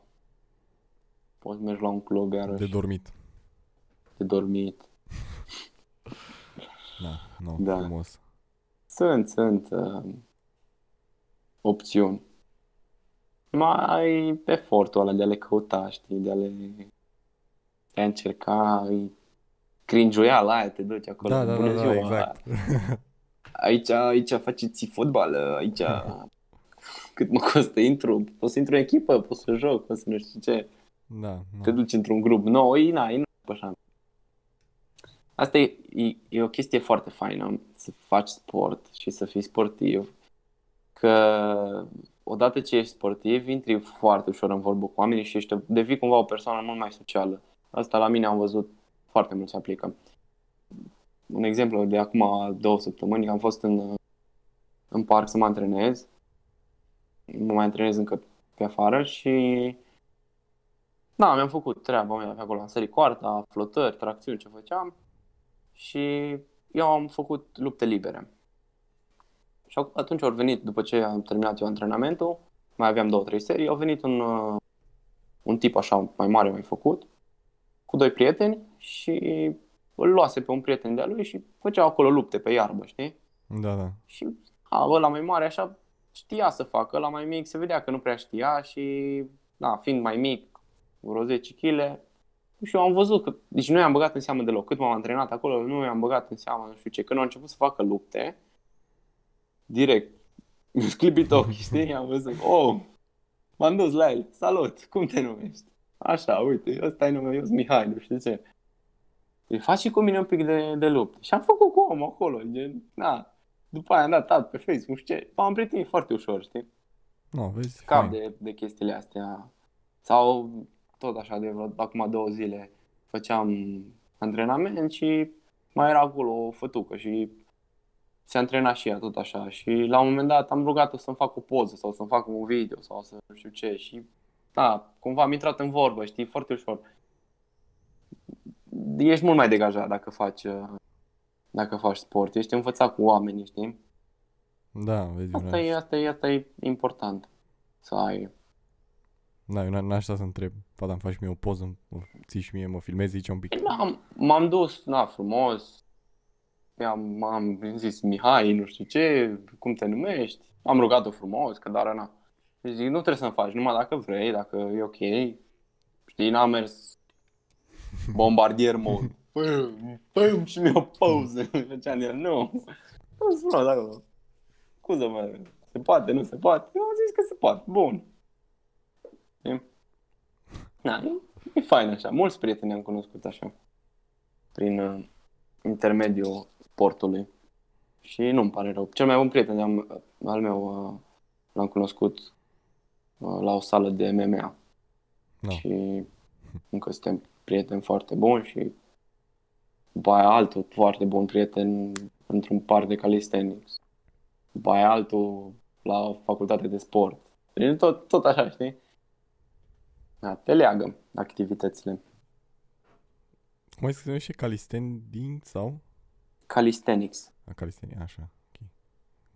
Poți să mergi la un club iarăși de dormit. de dormit. Da, nu, Da. frumos. Sunt, sunt uh, opțiuni. Mai efortul ăla de a le căuta, știi, de a le de a încerca, e cringe-uiala aia, te duci acolo. Da, da, bună da, da, ziua, exact. Aici, aici faceți fotbal, aici cât mă costă intru, pot să intru în echipă, pot să joc, pot să nu știu ce. Da, te da. duci într-un grup nou, e, na, e na, așa. Asta e, e, e o chestie foarte faină, să faci sport și să fii sportiv, că odată ce ești sportiv, intri foarte ușor în vorbă cu oamenii și ești, devii cumva o persoană mult mai socială. Asta la mine am văzut foarte mult se aplică. Un exemplu de acum două săptămâni, am fost în, în parc să mă antrenez, mă mai antrenez încă pe afară și da, mi-am făcut treaba mea pe acolo, am sărit coarta, flotări, tracțiuni, ce făceam și eu am făcut lupte libere. Și au- atunci au venit, după ce am terminat eu antrenamentul, mai aveam două, trei serii, au venit un, uh, un tip așa mai mare, mai făcut, cu doi prieteni și îl luase pe un prieten de-a lui și făceau acolo lupte pe iarbă, știi? Da, da. Și a, ăla mai mare așa știa să facă, ăla mai mic se vedea că nu prea știa și, da, fiind mai mic, vreo 10 kg, și eu am văzut că, deci nu i-am băgat în seamă deloc, cât m-am antrenat acolo, nu i-am băgat în seamă, nu știu ce, când au început să facă lupte, direct, mi-a sclipit ochii, știi, am văzut, oh, m-am dus la el, salut, cum te numești? Așa, uite, ăsta e numele, eu sunt Mihai, nu știu ce. Îi faci și cu mine un pic de, de lupte. Și am făcut cu omul acolo, gen, na, după aia am dat tab pe Facebook, nu știu ce, m-am prietenit foarte ușor, știi? Nu, vezi? Cap fain. de, de chestiile astea. Sau tot așa, de vreo, acum două zile făceam antrenament și mai era acolo o fătucă și se antrena și ea tot așa și la un moment dat am rugat-o să-mi fac o poză sau să-mi fac un video sau să nu știu ce și da, cumva am intrat în vorbă, știi, foarte ușor. Ești mult mai degajat dacă faci, uh, dacă faci sport, ești învățat cu oamenii, știi? Da, vezi, eu Asta e, asta e, asta e important să ai. Da, eu n- n-aș sta să întreb. Poate am faci mie o poză, mă ții și mie, mă filmezi aici un pic. Da, am- m-am dus, na, frumos. I-am, am zis, Mihai, nu știu ce, cum te numești? Am rugat-o frumos, că dar na. Și zic, nu trebuie să-mi faci, numai dacă vrei, dacă e ok. Știi, n-am mers bombardier mod. Păi, și mi-o pauză. Făceam de el, nu. Nu spune dacă. Scuză-mă, se poate, nu se poate? Eu am zis că se poate, bun. E? Na, e, e fain așa. Mulți prieteni am cunoscut așa. Prin uh, intermediul sportului. Și nu-mi pare rău. Cel mai bun prieten am, al meu uh, l-am cunoscut uh, la o sală de MMA. No. Și încă suntem prieteni foarte buni și după aia altul foarte bun prieten într-un parc de calisthenics. După aia altul la facultate de sport. Deci tot, tot așa, știi? Da, te leagă activitățile. Cum ai scris și calistending sau? Calisthenics. A, calistenia, așa. Ok.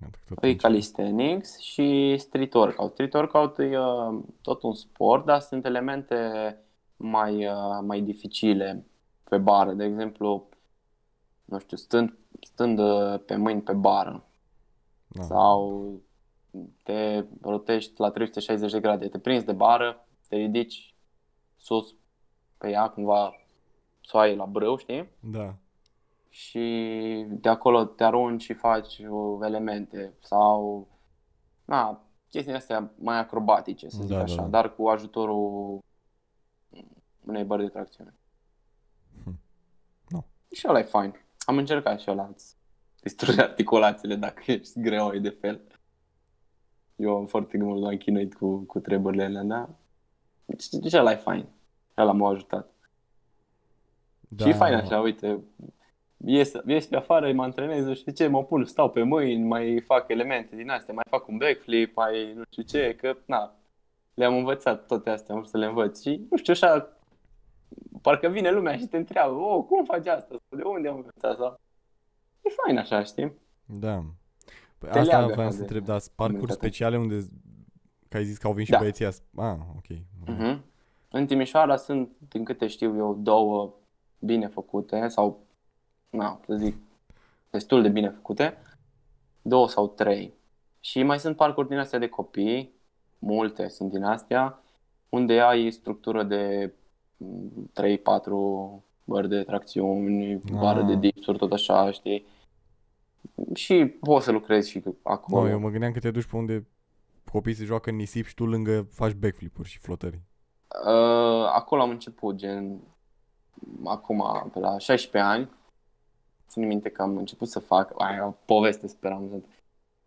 Iată că tot Păi aici. calisthenics și street workout. Street workout e uh, tot un sport, dar sunt elemente mai, uh, mai dificile pe bară. De exemplu, nu știu, stând, stând uh, pe mâini pe bară Da. sau te rotești la 360 de grade, te prinzi de bară, te ridici sus pe ea, cumva să o ai la brâu, știi? Da. și de acolo te arunci și faci uh, elemente sau na, chestii astea mai acrobatice, să zic Da, da, așa, da. dar cu ajutorul unei bări de tracțiune. Hm. Nu. Și ăla e fain. Am încercat și ăla, îți distruge articulațiile dacă ești greoi de fel. Eu am foarte mult m-am chinuit cu, cu treburile alea, da? Deci, deci ăla e fain. Ăla m-a ajutat. da. Și e fain așa, uite, ies, ies pe afară, mă antrenez, nu știu ce, mă pun, stau pe mâini, mai fac elemente din astea, mai fac un backflip, mai nu știu ce, că, na, le-am învățat toate astea, am vrut să le învăț și, nu știu, așa, parcă vine lumea și te întreabă, oh, cum faci asta, de unde am învățat sau... E fain așa, știi? Da. Păi Te asta leagă vreau așa să de întreb, dar sunt parcuri comunitate. speciale unde, că ai zis că au venit și Da. băieții as... Ah, ok. Uh-huh. În Timișoara sunt, din câte știu eu, două bine făcute sau, na, să zic, destul de bine făcute, două sau trei. Și mai sunt parcuri din astea de copii, multe sunt din astea, unde ai structură de 3-4 bări de tracțiuni, bară Ah. de dipsuri, tot așa, știi? Și poți să lucrezi și acolo. Nu, eu mă gândeam că te duci pe unde copiii se joacă în nisip și tu lângă faci backflip-uri și flotări. Uh, acolo am început, gen, acum, pe la 16 ani. Țin minte că am început să fac, aia, o poveste speram.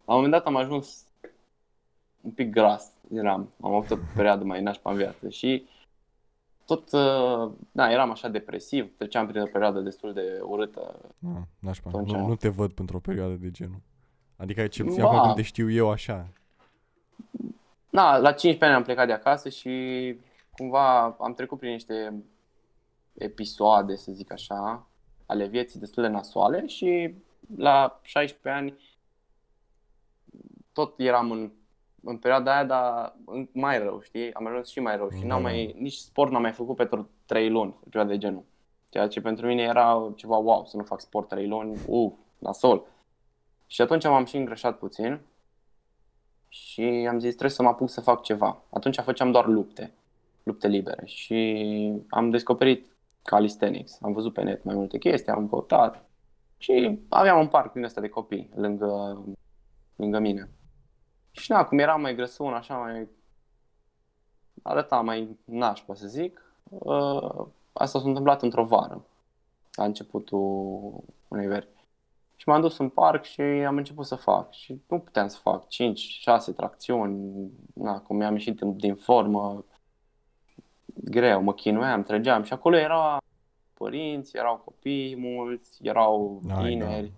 La un moment dat am ajuns un pic gras, eram, am avut o perioadă mai nașpa în viață și tot, uh, da, eram așa depresiv, treceam prin o perioadă destul de urâtă. Ah, nașpa. Atunci- Nu, nu te văd pentru o perioadă de genul. Adică cel puțin Ba. acum când te știu eu așa. Na, la 15 ani am plecat de acasă și cumva am trecut prin niște episoade, să zic așa, ale vieții destul de nasoale și la 16 ani tot eram în, în perioada aia, dar în- mai rău, știi? Am ajuns și mai rău și Da, n-am da. mai, nici sport n-am mai făcut pentru 3 luni, ceva de genul. Ceea ce pentru mine era ceva wow, să nu fac sport 3 luni, uh, nasol. Și atunci m-am și îngrășat puțin și am zis trebuie să mă apuc să fac ceva. Atunci făceam doar lupte, lupte libere și am descoperit calisthenics. Am văzut pe net mai multe chestii, am căutat și aveam un parc din ăsta de copii lângă, lângă mine. Și na, cum eram mai grăsun, așa mai arăta mai nașpa să zic, uh, asta s-a întâmplat într-o vară, la începutul unei veri. Și m-am dus în parc și am început să fac. Și nu puteam să fac 5-6 tracțiuni. Na, cum mi-am ieșit din- din formă, greu, mă chinuiam, trăgeam. Și acolo erau părinți, erau copii mulți, erau Ai, tineri.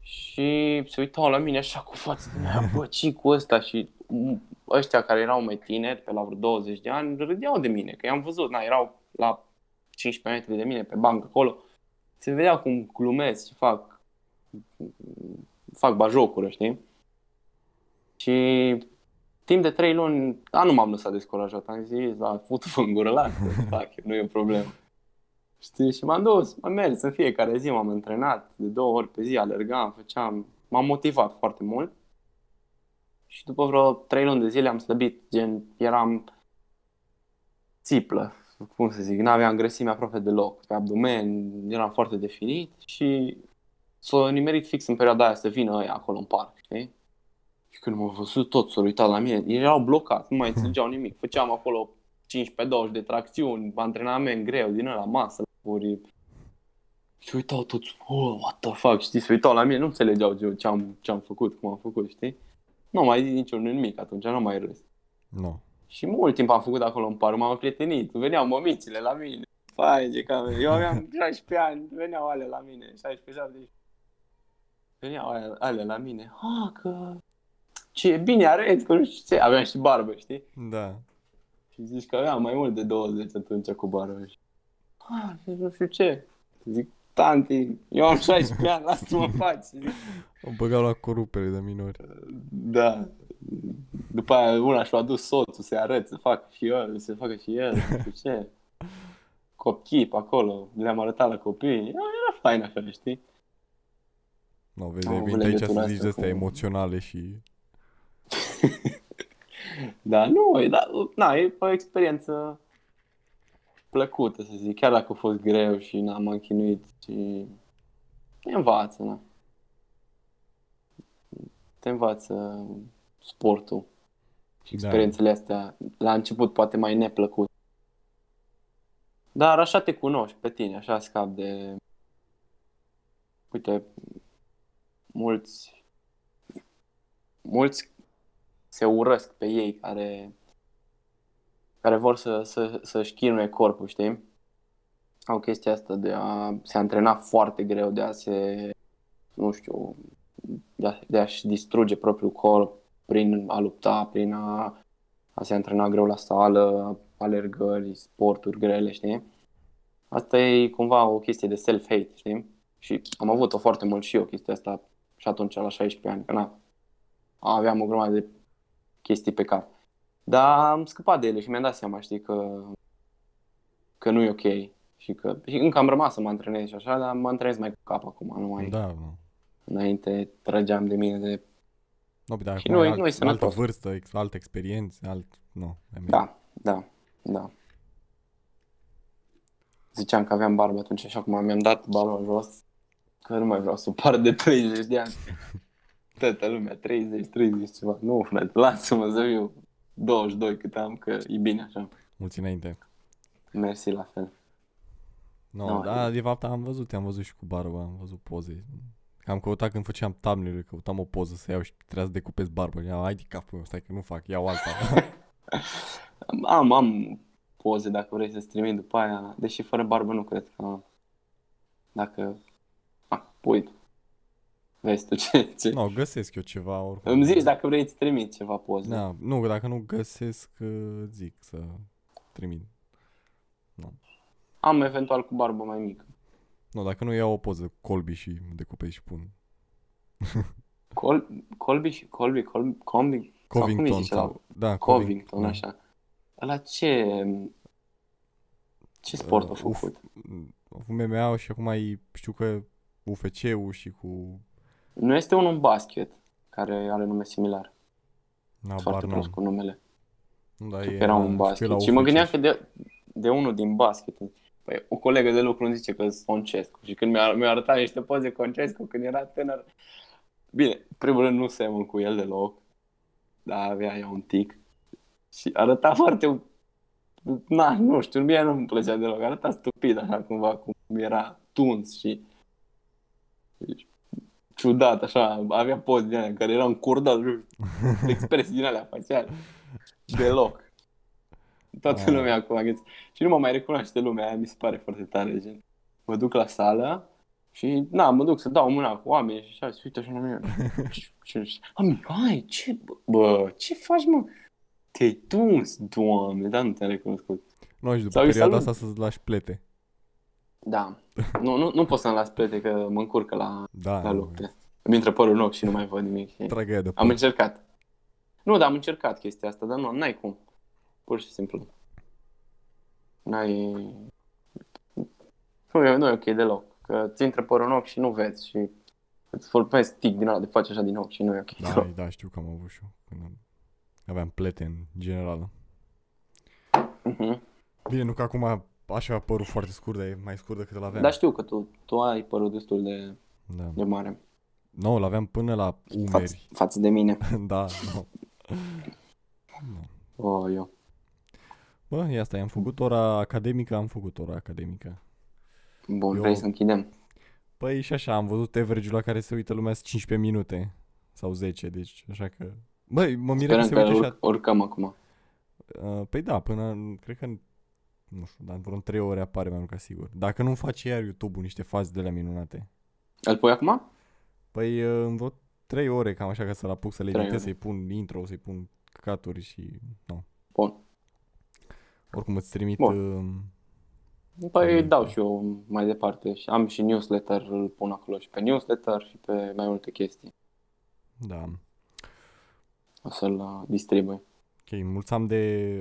Și se uitau la mine așa cu față de mea, bă, ce cu ăsta? Și m- ăștia care erau mai tineri, pe la vreo 20 de ani, râdeau de mine, că i-am văzut, na, erau la 15 metri de mine pe bancă acolo. Se vedea cum glumesc și fac fac bajocură, știi? Și timp de trei luni, a, nu m-am lăsat descurajat, am zis, da, fut în gură, lasă, fac eu, nu e o problemă. Știi? Și m-am dus, m-am mers în fiecare zi, m-am antrenat de două ori pe zi, alergam, făceam, m-am motivat foarte mult. Și după vreo trei luni de zile am slăbit, gen, eram țiplă, cum să zic, n-aveam grăsime aproape deloc. Pe abdomen eram foarte definit și s-a nimerit fix în perioada aia să vină ăia acolo în parc, știi? Și când m-au văzut tot, s-au uitat la mine, ei erau blocați, nu mai înțelegeau nimic. Făceam acolo 15-20 de tracțiuni, antrenament greu, din ăla, masă, puri. Și uitau toți, oh, what the fuck, știi, se uitau la mine, nu înțelegeau ce- ce am, ce am făcut, cum am făcut, știi? Nu mai zis niciun nimic atunci, nu mai râs. Nu. Și mult timp am făcut acolo în parc, m-am prietenit, veneau mămicile la mine. Fai, ce cameră. Eu aveam 16 ani, veneau ale la mine, 16 17 Veneau ale, ale la mine. Ha, că... Ce bine arăți, că nu știu ce. Aveam și barbă, știi? Da. Și zici că aveam mai mult de 20 atunci cu barbă. Și... Ha, nu știu ce. Zic, tanti, eu am 16 ani, lasă-mă în pace. Zic, O băgau la corupere de minori. Da. După aia una și-a adus soțul să-i arăt, să facă și el, să facă și el, nu știu ce. Copii pe acolo, le-am arătat la copii. Era, era fain așa, știi? Nu, vezi, Am ai avut venit aici legătura să zici asta de astea cu- emoționale și... Da, nu, e, da, na, e o experiență plăcută, să zic, chiar dacă a fost greu și n-am m-am chinuit și te învață, na. Te învață sportul și Da. experiențele astea, la început poate mai neplăcut. Dar așa te cunoști pe tine, așa scapi de... Uite, mulți, mulți se urăsc pe ei care, care vor să, să, să-și chinuie corpul, știi? Au chestia asta de a se antrena foarte greu, de a se, nu știu, de, a, de a-și distruge propriul corp prin a lupta, prin a, a se antrena greu la sală, alergări, sporturi grele, știi? Asta e cumva o chestie de self-hate, știi? Și am avut-o foarte mult și eu chestia asta și atunci la 16 ani, că na, aveam o grămadă de chestii pe cap. Dar am scăpat de ele și mi-am dat seama, știi, că, că nu e ok. Și că și încă am rămas să mă antrenez și așa, dar mă antrenez mai cu cap acum, nu mai Da, nu. înainte trăgeam de mine de... Nu, dar Și acum nu e e- alt, nu e altă sănătos. vârstă, ex, altă experiență, alt... Nu, e Da, da, da. Ziceam că aveam barbă atunci și acum mi-am dat balon jos, că nu mai vreau să par de 30 de ani. Toată lumea, 30, 30 ceva. Nu, frate, lasă-mă să fiu 22 cât am, că e bine așa. mulți înainte. Mersi la fel. Nu, Nu, da, de fapt am văzut, am văzut și cu barba, am văzut poze. Am căutat când făceam thumbnail căutam o poză să iau și trebuia să decupez barbă. Ia, hai de capul meu, stai că nu fac, iau alta. Am, am poze dacă vrei să-ți trimit după aia, deși fără barbă nu cred că... Dacă... Ah, pui tu. Vezi tu ce... ce... nu, găsesc eu ceva oricum. Îmi zici dacă vrei să trimit ceva poze. Da, nu, dacă nu găsesc, uh, zic să trimit. Am eventual cu barbă mai mică. Nu, dacă nu iau o poză cu Colby și decupez și pun. Col, Colby și Colby, Colby, Combi, sau cum îi Covington zice la sau... Da, Covington, da. așa. La ce... Ce sport a Uh, făcut? Uf, MMA și acum ai, știu că UFC-ul și cu... Nu este unul în basket care are nume similar. Na, Foarte bar prost n-am. cu numele. Nu, dar Știu e că era la- un știu că e basket. la Și mă UFC gândeam că de, de unul din basket. Păi, o colegă de lucru îmi zice că sunt Concescu. Și când mi-a, mi-a arătat niște poze Concescu când era tânăr. Bine, în primul rând nu semăn cu el deloc. Dar avea ea un tic. Și arăta foarte... Na, nu știu, mie nu-mi plăcea deloc. Arăta stupid așa cumva, cum era tuns și... și ciudat, așa, avea poze din alea în care era încurdat, expresii din alea faciale. Deloc. Toată Ah. lumea acum gâți. Și nu mă mai recunoaște lumea aia, mi se pare foarte tare, gen. Mă duc la sală și, na, mă duc să dau mâna cu oameni și așa, se uită așa la mine. Și- și- și- Ami, hai, ce, bă, bă, ce faci, mă? Te-ai tuns, doamne, dar nu te-am recunoscut. Nu, și după Sau îi perioada salut. asta să-ți lași plete. Da. Nu, nu, nu pot să-mi las plete că mă încurcă la, Da, la lupte. Îmi intră părul în ochi și nu mai văd nimic. și- Tragă ea de Am păr. încercat. Nu, dar am încercat chestia asta, dar nu, n-ai cum. Pur și simplu. N-ai... Nu e, nu e ok deloc. Că ți intră părul în ochi și nu vezi și îți formezi tic din ăla de faci așa din ochi și nu e ok. Da, da, știu că am avut și eu. Când am- aveam plete în general. Mhm. Bine, nu că acum așa a părut foarte scurt, dar e mai scurt decât îl aveam. Dar știu că tu, tu ai părut destul de, da. de mare Nu, îl aveam până la față, umeri. față de mine. da, nu. Oh, eu. Bă, e asta, am făcut ora academică, am făcut ora academică. Bun, Eu- vrei să închidem? Păi și așa, am văzut average la care se uită lumea sunt 15 minute sau 10, deci așa că... Băi, mă miră că Sperăm se că uită urc, așa... urcăm acum. Uh, păi da, până, în- cred că, în- nu știu, dar în vreo 3 ore apare mai mult ca sigur. Dacă nu face iar YouTube-ul niște faze de la minunate. Îl pui acum? Păi uh, în vreo 3 ore, cam așa, ca să-l apuc să le Trei editez, ore. să-i pun intro, să-i pun căcaturi și... Nu. Bun. Oricum îți trimit... Bun. Uh, Păi Bun. dau și eu mai departe. Și Am și newsletter, îl pun acolo și pe newsletter și pe mai multe chestii. da. O să-l uh, distribui. Ok, mulțam de...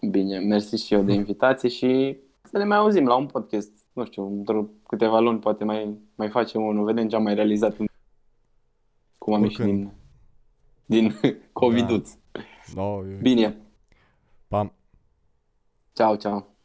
Uh, Bine, mersi și eu de invitație și să ne mai auzim la un podcast. Nu știu, într-o câteva luni poate mai, mai facem unul, vedem ce am mai realizat. Cum am ieșit Oricând. din, din COVID-uț. no, Bine, Pam. ceau, ceau.